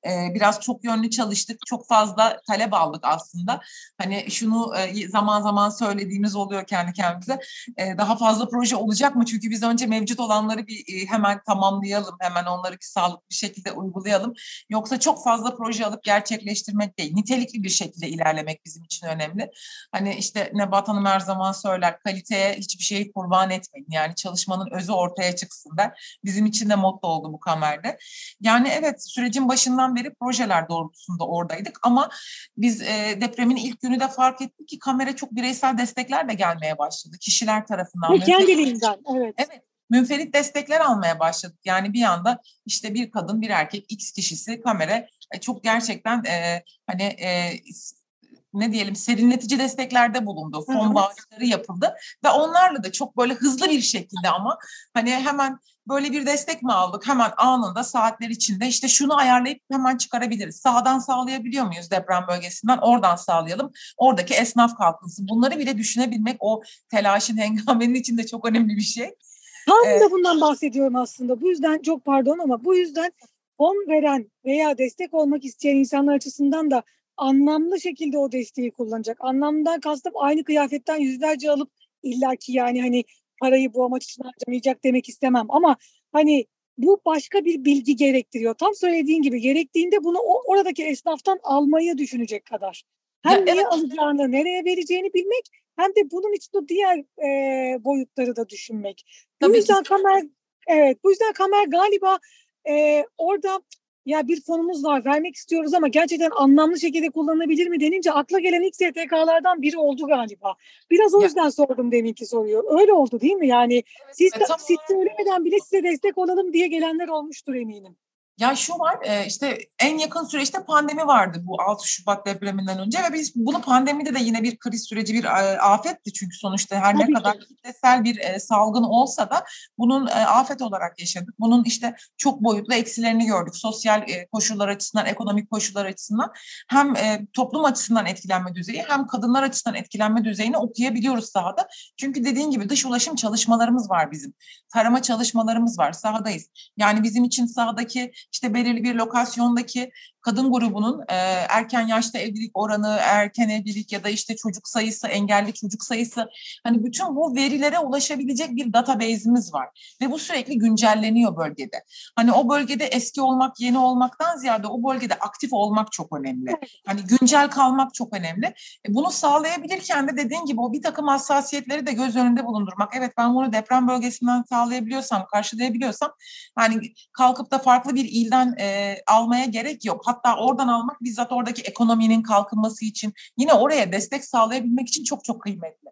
e, biraz çok yönlü çalıştık. Çok fazla talep aldık aslında. Hani şunu e, zaman zaman söylediğimiz oluyor kendi kendimize. E, daha fazla proje olacak mı? Çünkü biz önce mevcut olanları bir e, hemen tamamlayalım. Hemen onları bir sağlıklı bir şekilde uygulayalım. Yoksa çok fazla proje alıp gerçekleştirmek değil. Nitelikli bir şekilde ilerlemek bizim için önemli. Hani işte Nebat Hanım her zaman söyler kaliteye hiçbir şeyi kurban etmeyin. Yani çalışmanın özü ortaya çıksın der. Bizim için de motto oldu bu kamerde. Yani evet sürecin başından beri projeler doğrultusunda oradaydık ama biz e, depremin ilk günü de fark ettik ki kamera çok bireysel destekler de gelmeye başladı. Kişiler tarafından. Ve kendiliğinden evet. Evet münferit destekler almaya başladık. Yani bir anda işte bir kadın bir erkek X kişisi kamera e, çok gerçekten e, hani e, ne diyelim serinletici desteklerde bulundu. Fon bağışları yapıldı ve onlarla da çok böyle hızlı bir şekilde ama hani hemen böyle bir destek mi aldık? Hemen anında saatler içinde işte şunu ayarlayıp hemen çıkarabiliriz. Sağdan sağlayabiliyor muyuz deprem bölgesinden? Oradan sağlayalım. Oradaki esnaf kalkınsın. Bunları bile düşünebilmek o telaşın hengamenin içinde çok önemli bir şey. Tam evet. da bundan bahsediyorum aslında. Bu yüzden çok pardon ama bu yüzden fon veren veya destek olmak isteyen insanlar açısından da anlamlı şekilde o desteği kullanacak. Anlamdan kastım aynı kıyafetten yüzlerce alıp illaki yani hani parayı bu amaç için harcamayacak demek istemem ama hani bu başka bir bilgi gerektiriyor. Tam söylediğin gibi gerektiğinde bunu oradaki esnaftan almayı düşünecek kadar. Hem ya, neye evet. alacağını, nereye vereceğini bilmek hem de bunun içinde diğer e, boyutları da düşünmek. Tabii bu yüzden ki. Kamer evet bu yüzden Kamer galiba e, orada ya bir fonumuz var vermek istiyoruz ama gerçekten anlamlı şekilde kullanılabilir mi denince akla gelen ilk STK'lardan biri oldu galiba. Biraz o yüzden ya. sordum deminki soruyor. Öyle oldu değil mi? Yani evet, siz, evet, siz söylemeden bile size destek olalım diye gelenler olmuştur eminim. Ya şu var işte en yakın süreçte pandemi vardı bu 6 Şubat depreminden önce ve biz bunu pandemide de yine bir kriz süreci bir afetti çünkü sonuçta her Tabii ne kadar kitlesel bir salgın olsa da bunun afet olarak yaşadık. Bunun işte çok boyutlu eksilerini gördük. Sosyal koşullar açısından, ekonomik koşullar açısından hem toplum açısından etkilenme düzeyi hem kadınlar açısından etkilenme düzeyini okuyabiliyoruz sahada. Çünkü dediğin gibi dış ulaşım çalışmalarımız var bizim. Tarama çalışmalarımız var. Sahadayız. Yani bizim için sahadaki işte belirli bir lokasyondaki kadın grubunun e, erken yaşta evlilik oranı, erken evlilik ya da işte çocuk sayısı, engelli çocuk sayısı hani bütün bu verilere ulaşabilecek bir database'imiz var ve bu sürekli güncelleniyor bölgede. Hani o bölgede eski olmak, yeni olmaktan ziyade o bölgede aktif olmak çok önemli. Hani güncel kalmak çok önemli. E, bunu sağlayabilirken de dediğin gibi o bir takım hassasiyetleri de göz önünde bulundurmak. Evet ben bunu deprem bölgesinden sağlayabiliyorsam, karşılayabiliyorsam hani kalkıp da farklı bir ilden e, almaya gerek yok hatta oradan almak bizzat oradaki ekonominin kalkınması için yine oraya destek sağlayabilmek için çok çok kıymetli.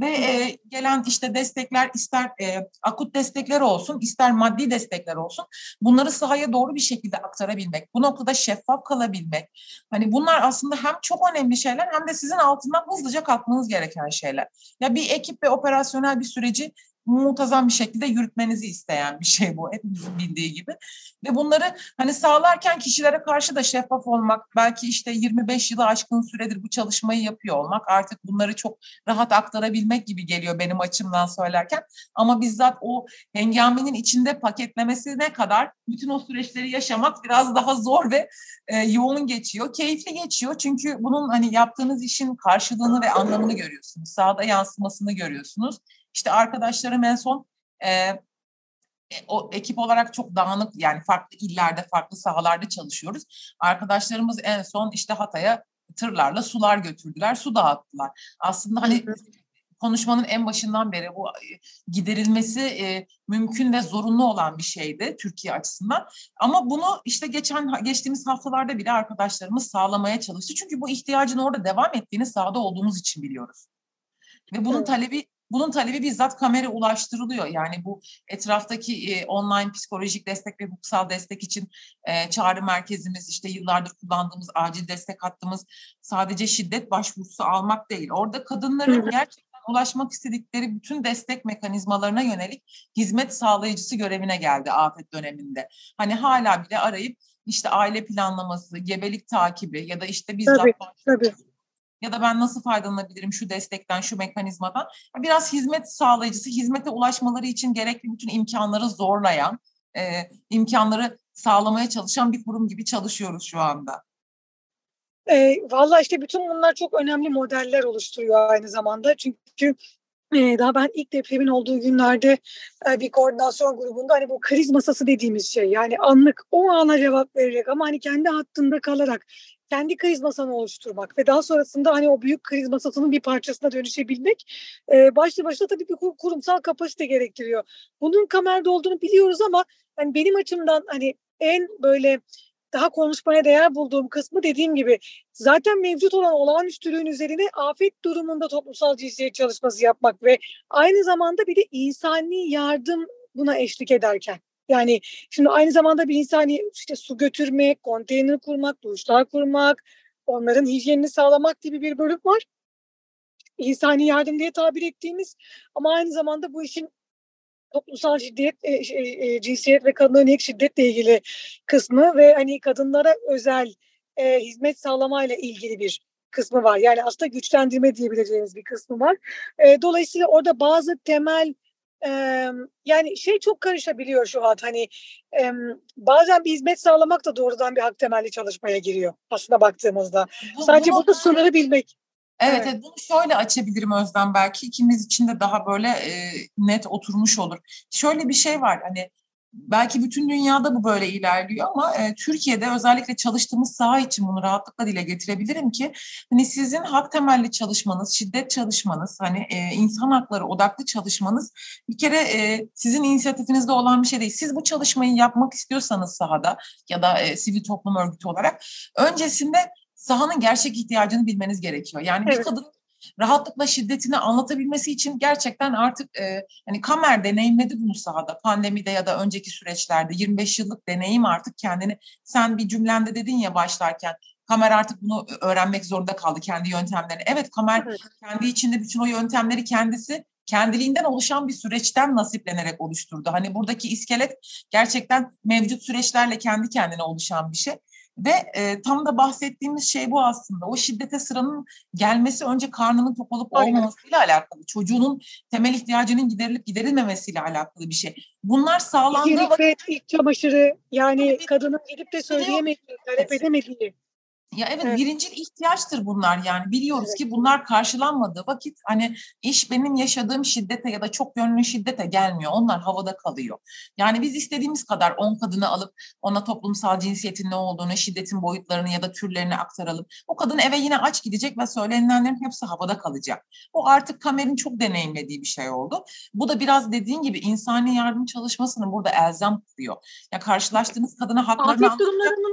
Ve e, gelen işte destekler ister e, akut destekler olsun ister maddi destekler olsun bunları sahaya doğru bir şekilde aktarabilmek. Bu noktada şeffaf kalabilmek. Hani bunlar aslında hem çok önemli şeyler hem de sizin altından hızlıca kalkmanız gereken şeyler. Ya bir ekip ve operasyonel bir süreci muntazam bir şekilde yürütmenizi isteyen bir şey bu hepimizin bildiği gibi. Ve bunları hani sağlarken kişilere karşı da şeffaf olmak, belki işte 25 yılı aşkın süredir bu çalışmayı yapıyor olmak, artık bunları çok rahat aktarabilmek gibi geliyor benim açımdan söylerken. Ama bizzat o hengamenin içinde paketlemesine kadar bütün o süreçleri yaşamak biraz daha zor ve e, yoğun geçiyor. Keyifli geçiyor çünkü bunun hani yaptığınız işin karşılığını ve anlamını görüyorsunuz. Sahada yansımasını görüyorsunuz. İşte arkadaşlarım en son e, o ekip olarak çok dağınık yani farklı illerde farklı sahalarda çalışıyoruz. Arkadaşlarımız en son işte Hatay'a tırlarla sular götürdüler, su dağıttılar. Aslında hani konuşmanın en başından beri bu giderilmesi e, mümkün ve zorunlu olan bir şeydi Türkiye açısından. Ama bunu işte geçen geçtiğimiz haftalarda bile arkadaşlarımız sağlamaya çalıştı. Çünkü bu ihtiyacın orada devam ettiğini sahada olduğumuz için biliyoruz. Ve bunun talebi bunun talebi bizzat kamera ulaştırılıyor. Yani bu etraftaki e, online psikolojik destek ve hukuksal destek için e, çağrı merkezimiz, işte yıllardır kullandığımız acil destek hattımız sadece şiddet başvurusu almak değil. Orada kadınların gerçekten ulaşmak istedikleri bütün destek mekanizmalarına yönelik hizmet sağlayıcısı görevine geldi afet döneminde. Hani hala bile arayıp işte aile planlaması, gebelik takibi ya da işte bizzat tabii, tabii ya da ben nasıl faydalanabilirim şu destekten, şu mekanizmadan. Biraz hizmet sağlayıcısı, hizmete ulaşmaları için gerekli bütün imkanları zorlayan, e, imkanları sağlamaya çalışan bir kurum gibi çalışıyoruz şu anda. E, Valla işte bütün bunlar çok önemli modeller oluşturuyor aynı zamanda. Çünkü e, daha ben ilk depremin olduğu günlerde e, bir koordinasyon grubunda hani bu kriz masası dediğimiz şey yani anlık o ana cevap vererek ama hani kendi hattında kalarak kendi kriz masanı oluşturmak ve daha sonrasında hani o büyük kriz bir parçasına dönüşebilmek e, başlı başına tabii bir kurumsal kapasite gerektiriyor. Bunun kamerde olduğunu biliyoruz ama hani benim açımdan hani en böyle daha konuşmaya değer bulduğum kısmı dediğim gibi zaten mevcut olan olağanüstülüğün üzerine afet durumunda toplumsal cinsiyet çalışması yapmak ve aynı zamanda bir de insani yardım buna eşlik ederken. Yani şimdi aynı zamanda bir insani işte su götürmek, konteyner kurmak, duşlar kurmak, onların hijyenini sağlamak gibi bir bölüm var. İnsani yardım diye tabir ettiğimiz ama aynı zamanda bu işin toplumsal şiddet, e, e, cinsiyet ve kadına yönelik şiddetle ilgili kısmı ve hani kadınlara özel e, hizmet sağlamayla ilgili bir kısmı var. Yani aslında güçlendirme diyebileceğimiz bir kısmı var. E, dolayısıyla orada bazı temel e, yani şey çok karışabiliyor şu an hani e, bazen bir hizmet sağlamak da doğrudan bir hak temelli çalışmaya giriyor aslında baktığımızda. Bu, Sadece burada sınırı bilmek. Evet, evet. bunu şöyle açabilirim Özlem belki ikimiz için de daha böyle e, net oturmuş olur. Şöyle bir şey var hani belki bütün dünyada bu böyle ilerliyor ama e, Türkiye'de özellikle çalıştığımız saha için bunu rahatlıkla dile getirebilirim ki hani sizin hak temelli çalışmanız, şiddet çalışmanız, hani e, insan hakları odaklı çalışmanız bir kere e, sizin inisiyatifinizde olan bir şey değil. Siz bu çalışmayı yapmak istiyorsanız sahada ya da e, sivil toplum örgütü olarak öncesinde sahanın gerçek ihtiyacını bilmeniz gerekiyor. Yani evet. bir kadın rahatlıkla şiddetini anlatabilmesi için gerçekten artık e, hani Kamer deneyimledi bunu sahada pandemide ya da önceki süreçlerde 25 yıllık deneyim artık kendini sen bir cümlende dedin ya başlarken Kamer artık bunu öğrenmek zorunda kaldı kendi yöntemlerini. Evet Kamer evet. kendi içinde bütün o yöntemleri kendisi kendiliğinden oluşan bir süreçten nasiplenerek oluşturdu. Hani buradaki iskelet gerçekten mevcut süreçlerle kendi kendine oluşan bir şey. Ve e, tam da bahsettiğimiz şey bu aslında. O şiddete sıranın gelmesi önce karnının tok olup olmamasıyla alakalı. Çocuğunun temel ihtiyacının giderilip giderilmemesiyle alakalı bir şey. Bunlar sağlandığı vakit... ilk çamaşırı yani kadının gidip de söyleyemediği, talep edemediği. Ya evet, evet birincil ihtiyaçtır bunlar yani biliyoruz evet. ki bunlar karşılanmadığı vakit hani iş benim yaşadığım şiddete ya da çok yönlü şiddete gelmiyor. Onlar havada kalıyor. Yani biz istediğimiz kadar 10 kadını alıp ona toplumsal cinsiyetin ne olduğunu, şiddetin boyutlarını ya da türlerini aktaralım. O kadın eve yine aç gidecek ve söylenilenlerin hepsi havada kalacak. O artık kamerin çok deneyimlediği bir şey oldu. Bu da biraz dediğin gibi insani yardım çalışmasını burada elzem kılıyor. Ya karşılaştığınız kadına haklarını... Afet durumlarının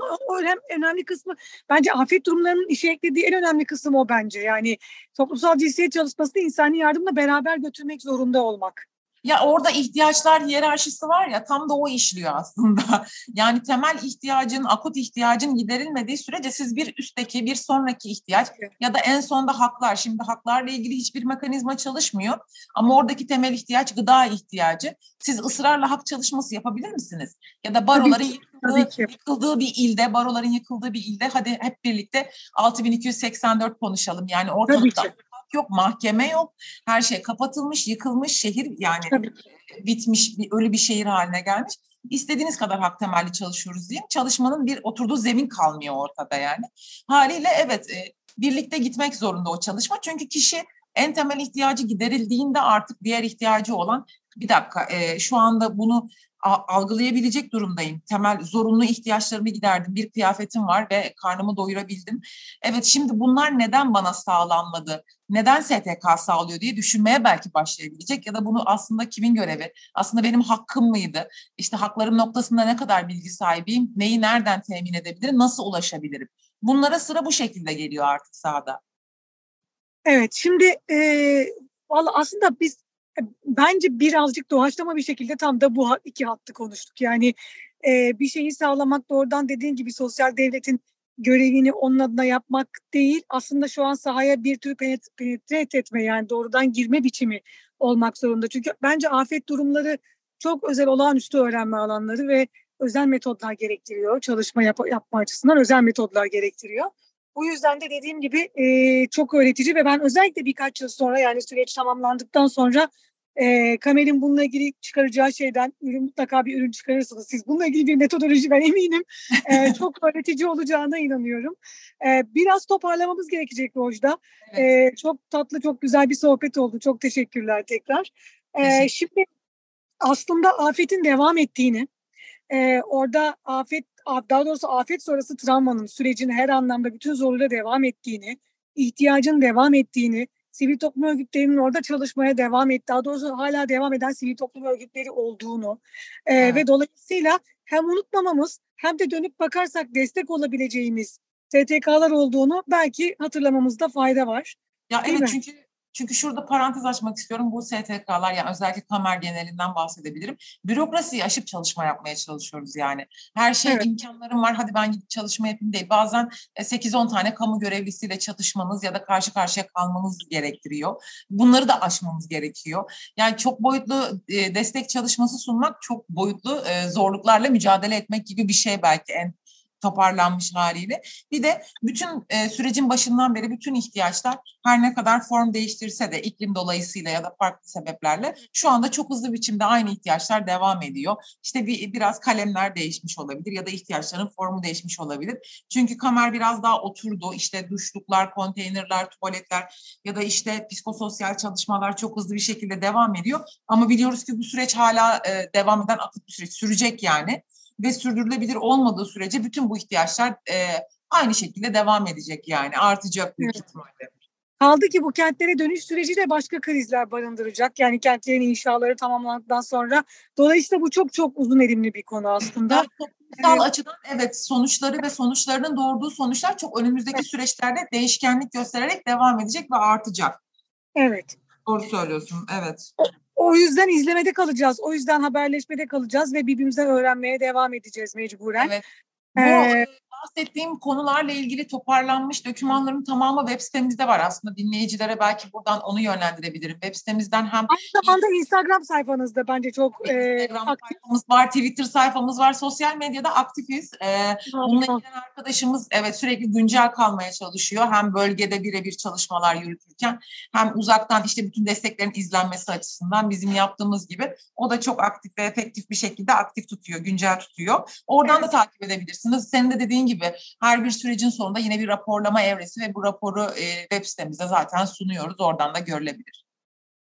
önemli kısmı bence bence afet durumlarının işe eklediği en önemli kısım o bence. Yani toplumsal cinsiyet çalışmasını insani yardımla beraber götürmek zorunda olmak. Ya orada ihtiyaçlar hiyerarşisi var ya tam da o işliyor aslında. Yani temel ihtiyacın, akut ihtiyacın giderilmediği sürece siz bir üstteki, bir sonraki ihtiyaç ya da en sonda haklar. Şimdi haklarla ilgili hiçbir mekanizma çalışmıyor. Ama oradaki temel ihtiyaç gıda ihtiyacı. Siz ısrarla hak çalışması yapabilir misiniz? Ya da baroların yıkıldığı, yıkıldığı bir ilde, baroların yıkıldığı bir ilde hadi hep birlikte 6284 konuşalım. Yani ortalıkta yok, mahkeme yok. Her şey kapatılmış, yıkılmış şehir yani Tabii. bitmiş, bir ölü bir şehir haline gelmiş. İstediğiniz kadar hak temelli çalışıyoruz diyeyim. Çalışmanın bir oturduğu zemin kalmıyor ortada yani. Haliyle evet e, birlikte gitmek zorunda o çalışma. Çünkü kişi en temel ihtiyacı giderildiğinde artık diğer ihtiyacı olan bir dakika e, şu anda bunu algılayabilecek durumdayım. Temel zorunlu ihtiyaçlarımı giderdim. Bir kıyafetim var ve karnımı doyurabildim. Evet şimdi bunlar neden bana sağlanmadı? Neden STK sağlıyor diye düşünmeye belki başlayabilecek ya da bunu aslında kimin görevi? Aslında benim hakkım mıydı? İşte haklarım noktasında ne kadar bilgi sahibiyim? Neyi nereden temin edebilirim? Nasıl ulaşabilirim? Bunlara sıra bu şekilde geliyor artık sahada. Evet şimdi e, valla aslında biz bence birazcık doğaçlama bir şekilde tam da bu iki hattı konuştuk. Yani e, bir şeyi sağlamak doğrudan dediğin gibi sosyal devletin görevini onun adına yapmak değil. Aslında şu an sahaya bir tür penetre etme yani doğrudan girme biçimi olmak zorunda. Çünkü bence afet durumları çok özel olağanüstü öğrenme alanları ve özel metodlar gerektiriyor. Çalışma yap yapma açısından özel metodlar gerektiriyor. Bu yüzden de dediğim gibi e, çok öğretici ve ben özellikle birkaç yıl sonra yani süreç tamamlandıktan sonra E, Kamer'in bununla ilgili çıkaracağı şeyden ürün mutlaka bir ürün çıkarırsınız. Siz bununla ilgili bir metodoloji ben eminim. E, çok öğretici olacağına inanıyorum. E, biraz toparlamamız gerekecek Rojda. Evet. E, çok tatlı, çok güzel bir sohbet oldu. Çok teşekkürler tekrar. E, şimdi aslında afetin devam ettiğini, e, orada afet, daha doğrusu afet sonrası travmanın sürecin her anlamda bütün zorluğuyla devam ettiğini, ihtiyacın devam ettiğini, sivil toplum örgütlerinin orada çalışmaya devam et, daha doğrusu hala devam eden sivil toplum örgütleri olduğunu e, evet. ve dolayısıyla hem unutmamamız hem de dönüp bakarsak destek olabileceğimiz STK'lar olduğunu belki hatırlamamızda fayda var. Ya evet mi? çünkü çünkü şurada parantez açmak istiyorum. Bu STK'lar yani özellikle kamer genelinden bahsedebilirim. Bürokrasiyi aşıp çalışma yapmaya çalışıyoruz yani. Her şey evet. imkanlarım var hadi ben gidip çalışma yapayım değil. Bazen 8-10 e, tane kamu görevlisiyle çatışmanız ya da karşı karşıya kalmanız gerektiriyor. Bunları da aşmamız gerekiyor. Yani çok boyutlu e, destek çalışması sunmak çok boyutlu e, zorluklarla mücadele etmek gibi bir şey belki en toparlanmış haliyle. Bir de bütün e, sürecin başından beri bütün ihtiyaçlar her ne kadar form değiştirse de iklim dolayısıyla ya da farklı sebeplerle şu anda çok hızlı biçimde aynı ihtiyaçlar devam ediyor. İşte bir biraz kalemler değişmiş olabilir ya da ihtiyaçların formu değişmiş olabilir. Çünkü kamer biraz daha oturdu. İşte duşluklar, konteynerler, tuvaletler ya da işte psikososyal çalışmalar çok hızlı bir şekilde devam ediyor. Ama biliyoruz ki bu süreç hala e, devam eden aktif bir süreç sürecek yani ve sürdürülebilir olmadığı sürece bütün bu ihtiyaçlar e, aynı şekilde devam edecek yani artacak büyük evet. ihtimalle. Kaldı ki bu kentlere dönüş süreci de başka krizler barındıracak. Yani kentlerin inşaları tamamlandıktan sonra. Dolayısıyla bu çok çok uzun erimli bir konu aslında. Yani toplumsal evet. açıdan evet sonuçları ve sonuçlarının doğurduğu sonuçlar çok önümüzdeki evet. süreçlerde değişkenlik göstererek devam edecek ve artacak. Evet. Doğru söylüyorsun, evet. O yüzden izlemede kalacağız. O yüzden haberleşmede kalacağız ve birbirimizden öğrenmeye devam edeceğiz mecburen. Evet. Bu ee, bahsettiğim konularla ilgili toparlanmış dokümanların tamamı web sitemizde var. Aslında dinleyicilere belki buradan onu yönlendirebilirim. Web sitemizden hem... Aynı zamanda Instagram sayfanızda bence çok e, Instagram aktif. sayfamız var, Twitter sayfamız var. Sosyal medyada aktifiz. Ee, bununla ilgili arkadaşımız evet sürekli güncel kalmaya çalışıyor. Hem bölgede birebir çalışmalar yürütürken hem uzaktan işte bütün desteklerin izlenmesi açısından bizim yaptığımız gibi o da çok aktif ve efektif bir şekilde aktif tutuyor, güncel tutuyor. Oradan evet. da takip edebilirsiniz. Senin de dediğin gibi her bir sürecin sonunda yine bir raporlama evresi ve bu raporu e, web sitemizde zaten sunuyoruz. Oradan da görülebilir.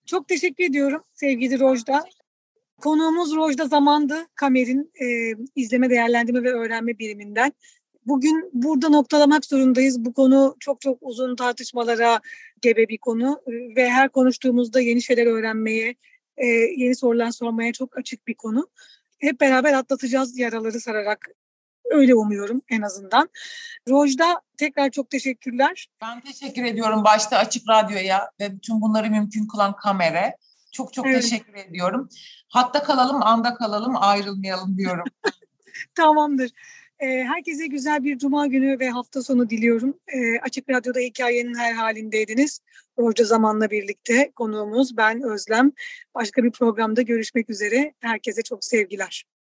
Çok teşekkür ediyorum sevgili Rojda. Konuğumuz Rojda Zamandı, Kamer'in e, izleme, değerlendirme ve öğrenme biriminden. Bugün burada noktalamak zorundayız. Bu konu çok çok uzun tartışmalara gebe bir konu ve her konuştuğumuzda yeni şeyler öğrenmeye, e, yeni sorular sormaya çok açık bir konu. Hep beraber atlatacağız yaraları sararak Öyle umuyorum en azından. Rojda tekrar çok teşekkürler. Ben teşekkür ediyorum başta Açık Radyo'ya ve bütün bunları mümkün kılan kamera. Çok çok evet. teşekkür ediyorum. Hatta kalalım, anda kalalım, ayrılmayalım diyorum. Tamamdır. Herkese güzel bir cuma günü ve hafta sonu diliyorum. Açık Radyo'da hikayenin her halindeydiniz. Rojda Zaman'la birlikte konuğumuz ben Özlem. Başka bir programda görüşmek üzere. Herkese çok sevgiler.